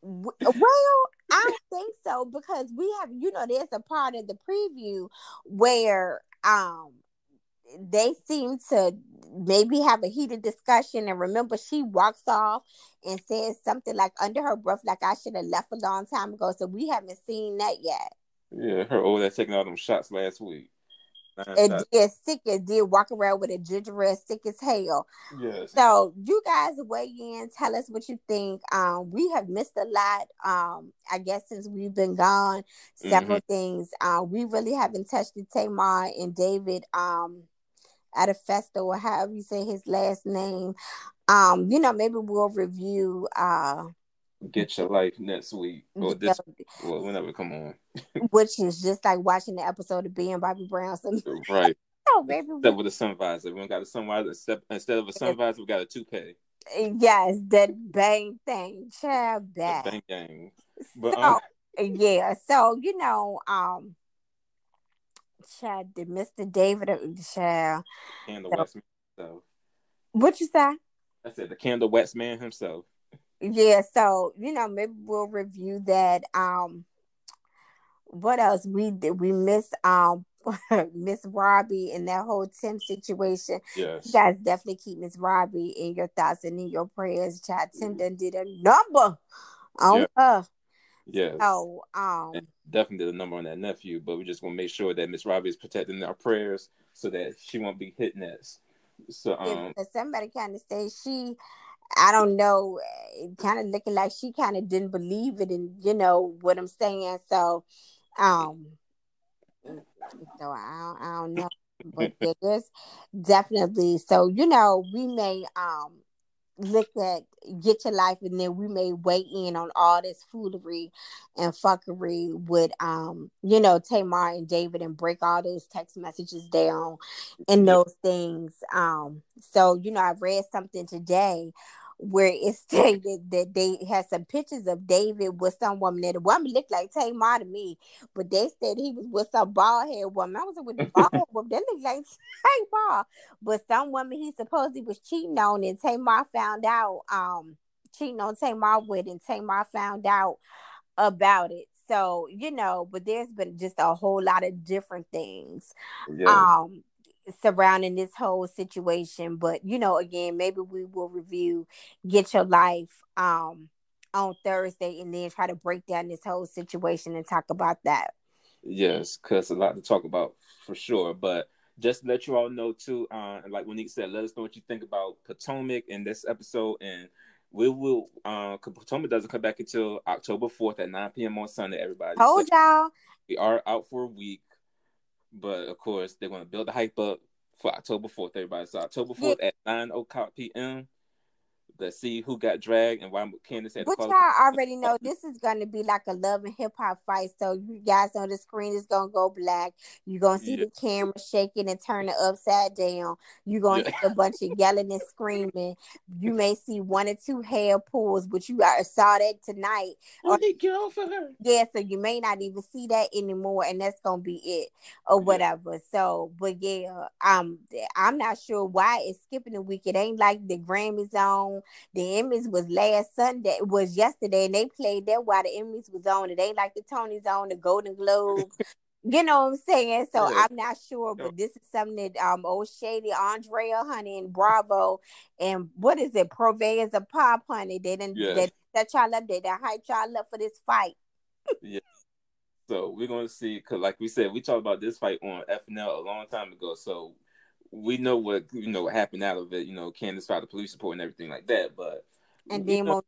well, I don't think so because we have, you know, there's a part of the preview where um they seem to maybe have a heated discussion and remember she walks off and says something like under her breath like I should have left a long time ago. So we haven't seen that yet. Yeah, her old ass taking all them shots last week. And is sick as did walk around with a ginger as sick as hell. Yes. So you guys weigh in, tell us what you think. Um, we have missed a lot. Um, I guess since we've been gone, several things. Uh, we really haven't touched the Tamar and David um at a festival, or however you say his last name. Um, you know, maybe we'll review uh Get your life next week or this well, whenever come on. which is just like watching the episode of being Bobby Brown. So Right. oh, maybe we Except with a sun visor. We don't got a sun visor. Except, instead of a sun visor, we got a toupee. yes, that bang thing, child that. Bang gang. But So, um, yeah, so you know, um, child, the Mr. David, child, Candle so- Wax himself. what you say? I said the Candle Wax man himself. Yeah, so you know, maybe we'll review that. Um, what else we did? We miss um Miss Robbie and that whole Tim situation. Yes. You guys definitely keep Miss Robbie in your thoughts and in your prayers. Child, Tim done did a number on Yeah. her. Yes. So um. And definitely the number on that nephew, but we just want to make sure that Miss Robbie is protecting our prayers so that she won't be hit next. So Yeah, um because somebody kind of say she, I don't know, kind of looking like she kind of didn't believe it, and you know what I'm saying. So, um, so I don't, I don't know, but yeah, there's definitely. So you know, we may um look at get your life, and then we may weigh in on all this foolery and fuckery with um you know Tamar and David and break all those text messages down and those things. Um, so you know, I read something today where it stated that they had some pictures of David with some woman. That the woman looked like Tamar to me, but they said he was with some bald head woman. I was with the bald head woman, that looked like Tamar. But some woman he supposedly was cheating on, and Tamar found out. Um, cheating on Tamar with, and Tamar found out about it. So you know, but there's been just a whole lot of different things yeah. um surrounding this whole situation but you know again maybe we will review get your life um on thursday and then try to break down this whole situation and talk about that Yes, because a lot to talk about for sure. But just let you all know too, uh, like Monique said, let us know what you think about Potomac in this episode, and we will. Uh, Potomac doesn't come back until October fourth at nine p.m. on Sunday. Everybody, told So y'all we are out for a week, but of course they're going to build the hype up for October fourth. Everybody, so October fourth at nine o'clock p.m. Let's see who got dragged and why Candiace had to But call. y'all already know this is gonna be like a love and hip hop fight. So you guys on the screen is gonna go black. You're gonna see Yeah. the camera shaking and turning upside down. You're gonna Yeah. see a bunch of yelling and screaming. You may see one or two hair pulls, but you got saw that tonight. Monique, get off of her. Yeah, so you may not even see that anymore, and that's gonna be it or Yeah. whatever. So, but yeah, um, I'm not sure why it's skipping a week. It ain't like the Grammys on. The Emmys was last Sunday, it was yesterday, and they played that while the Emmys was on. It ain't like the Tonys on, the Golden Globe. You know what I'm saying? So Yeah. I'm not sure, but this is something that um old shady Andrea honey and Bravo and what is it? Purveyors of Pop honey. They didn't Yeah. they set y'all up, they done hype y'all up for this fight. Yeah. So we're gonna see, cause like we said, we talked about this fight on FNL a long time ago. So we know what you know what happened out of it. You know, Candiace filed the police report and everything like that. But And then know-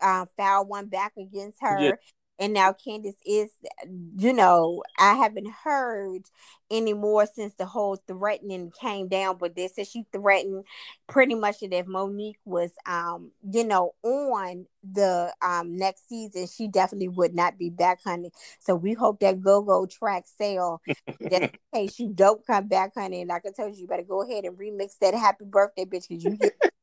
uh, foul one back against her. Yeah. And now Candiace is, you know, I haven't heard anymore since the whole threatening came down. But they said she threatened pretty much that if Monique was, um, you know, on the um next season, she definitely would not be back, honey. So we hope that go go track sale, just in case you don't come back, honey. And like I told you, you better go ahead and remix that happy birthday, bitch, because you get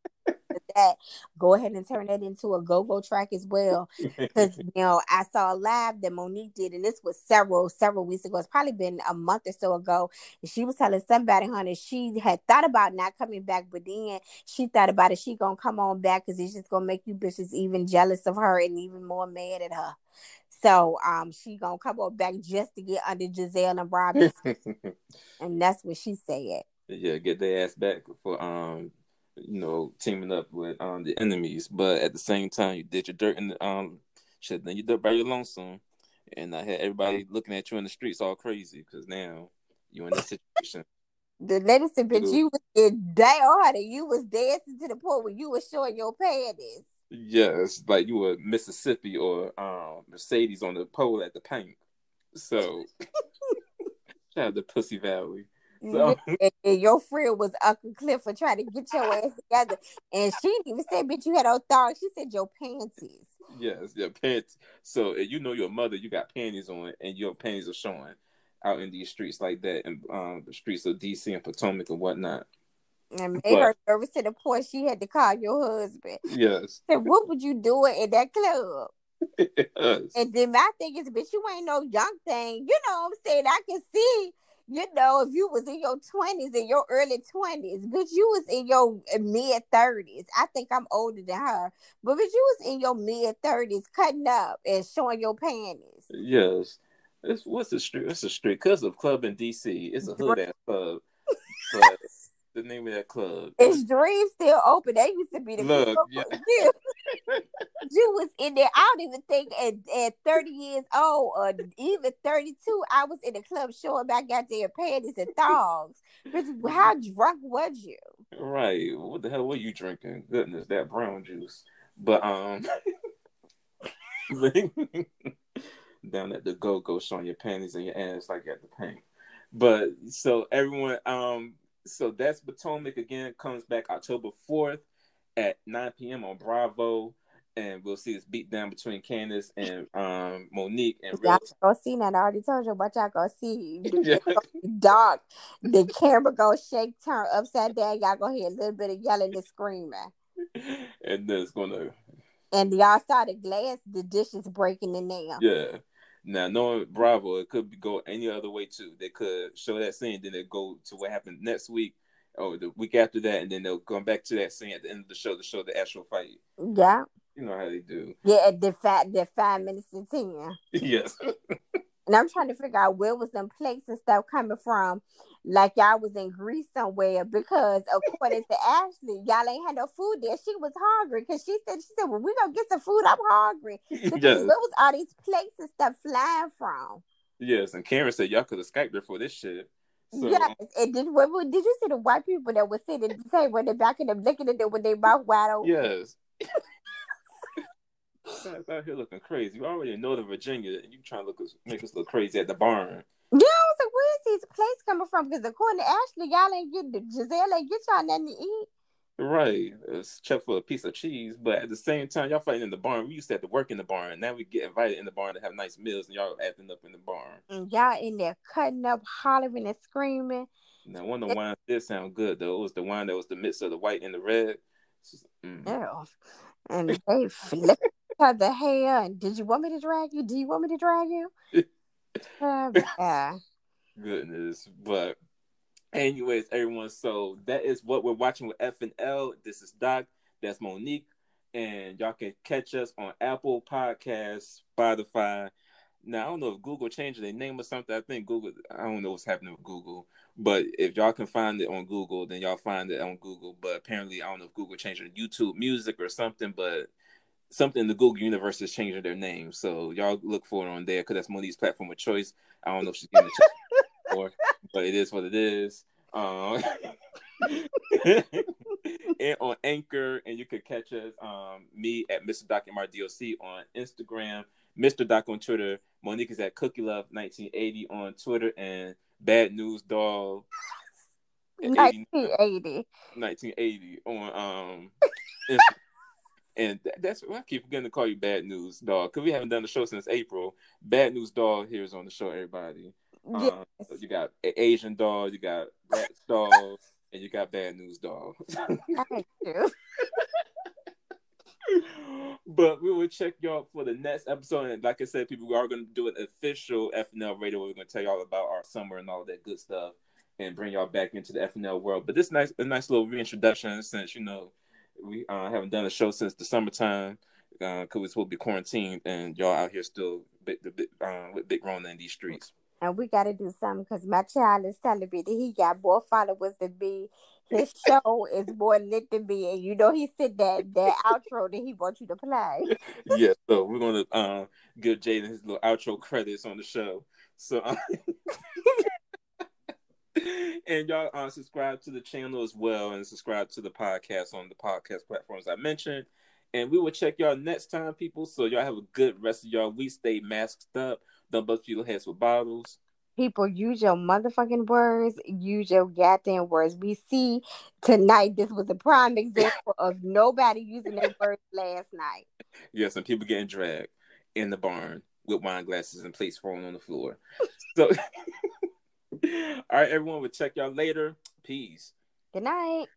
that. Go ahead and turn that into a go go track as well because you know I saw a live that Monique did, and this was several several weeks ago. It's probably been a month or so ago. And she was telling somebody, honey, she had thought about not coming back, but then she thought about it. She gonna come on back because it's just gonna make you bitches even jealous of her and even more mad at her. So um, she gonna come on back just to get under Gizelle and Robyn, and that's what she said. yeah, get their ass back for um, you know, teaming up with um the enemies. But at the same time, you did your dirt and um shit. Then you dirt by your lonesome, and I had everybody looking at you in the streets all crazy because now you in this situation. The lady said, "Bitch, you was in honey. You was dancing to the point where you was showing your panties." Yes, like you were Mississippi or um Mercedes on the pole at the paint. So shout out to Pussy Valley. So and, and your friend was Uncle Cliff for trying to get your ass together. And she didn't even say, bitch, you had on thongs. She said your panties. yes, your pants. So you know your mother, you got panties on, and your panties are showing out in these streets like that, and um the streets of DC and Potomac and whatnot. And made But- her nervous to the point she had to call your husband. Yes, Said, what would you do in that club? yes. And then my thing is, bitch, you ain't no young thing. You know what I'm saying? I can see, you know, if you was in your 20s, in your early 20s, bitch, you was in your uh, mid 30s. I think I'm older than her. But bitch, you was in your mid 30s cutting up and showing your panties. Yes. It's what's the street? It's a street cause of club in DC. It's a hood ass club. But the name of that club. Is Dream still open? They used to be the Look, people- yeah. you, was in there. I don't even think at, at 30 years old or even 32, I was in the club showing my goddamn panties and thongs. How drunk was you? Right. What the hell were you drinking? Goodness, that brown juice. But um down at the go go showing your panties and your ass like at the paint. But so everyone um so that's Potomac again comes back October 4th at 9 p.m. on Bravo. And we'll see this beat down between Candiace and um Monique and real Y'all go see that. I already told you what y'all go see. Yeah. Dark. The camera go shake, turn upside down. Y'all go hear a little bit of yelling and screaming. and then it's gonna And y'all saw the glass, the dishes breaking in there. Yeah. Now knowing Bravo, it could go any other way too. They could show that scene, then they go to what happened next week or the week after that, and then they'll come back to that scene at the end of the show to show the actual fight. Yeah. You know how they do. Yeah, the five the five minutes to ten. yes. And I'm trying to figure out where was them plates and stuff coming from. Like y'all was in Greece somewhere because according to Ashley, y'all ain't had no food there. She was hungry because she said she said, Well, we gonna get some food. I'm hungry. Because yes. Where was all these plates and stuff flying from? Yes. And Karen said y'all could have Skyped her for this shit. So yes. And did what, did you see the white people that were sitting at the table in the back of them looking at them with their mouth wide open? yes. Guys out here looking crazy. You already know the Virginia, and you trying to look make us look crazy at the barn. Yeah, I was like, where's these plates coming from? Because according to Ashley, y'all ain't getting the Gizelle ain't get y'all nothing to eat. Right. It's check for a piece of cheese, but at the same time, y'all fighting in the barn. We used to have to work in the barn. Now we get invited in the barn to have nice meals, and y'all acting up in the barn. And y'all in there cutting up, hollering and screaming. Now, one of the wines did sound good though. It was the wine that was the mix of the white and the red. Mm. Ew. And they flip each other hair. And did you want me to drag you? Do you want me to drag you? Uh, yeah. Goodness, but anyways, everyone. So that is what we're watching with F and L. This is Doc. That's Monique, and y'all can catch us on Apple Podcasts, Spotify. Now I don't know if Google changed their name or something. I think Google. I don't know what's happening with Google, but if y'all can find it on Google, then y'all find it on Google. But apparently, I don't know if Google changed it to YouTube Music or something. But something in the Google universe is changing their name, so y'all look for it on there because that's Monique's platform of choice. I don't know if she's getting check for, but it is what it is. Um, and on Anchor, and you could catch us, um, me at Mr. Doc MRDOC on Instagram, Mr. Doc on Twitter, Monique is at Cookie Love 1980 on Twitter, and Bad News Doll 1980. 1980 on um and that, that's I keep forgetting to call you Bad News Dog because we haven't done the show since April. Bad News Dog here is on the show, everybody. Yes. Um, so you got Asian dog, you got Black dog, and you got Bad News Dog. Thank you. but we will check y'all for the next episode. And like I said, people, we are going to do an official FNL radio where we're going to tell y'all about our summer and all that good stuff and bring y'all back into the FNL world. But this nice, a nice little reintroduction since, you know, we uh, haven't done a show since the summertime because we're supposed to be quarantined and y'all out here still big, the big, uh, with Big Rona in these streets. And we got to do something because my child is telling me that he got more followers than me. His show is more lit than me. And you know, he said that that outro that he wants you to play. yeah, so we're gonna uh, give Jaden his little outro credits on the show. So, uh, and y'all uh, subscribe to the channel as well, and subscribe to the podcast on the podcast platforms I mentioned. And we will check y'all next time, people. So y'all have a good rest of y'all We Stay masked up. Don't bust your heads with bottles. People use your motherfucking words, use your goddamn words. We see tonight this was a prime example of nobody using their words last night. Yes, and people getting dragged in the barn with wine glasses and plates falling on the floor. So, All right, everyone. We'll check y'all later. Peace. Good night.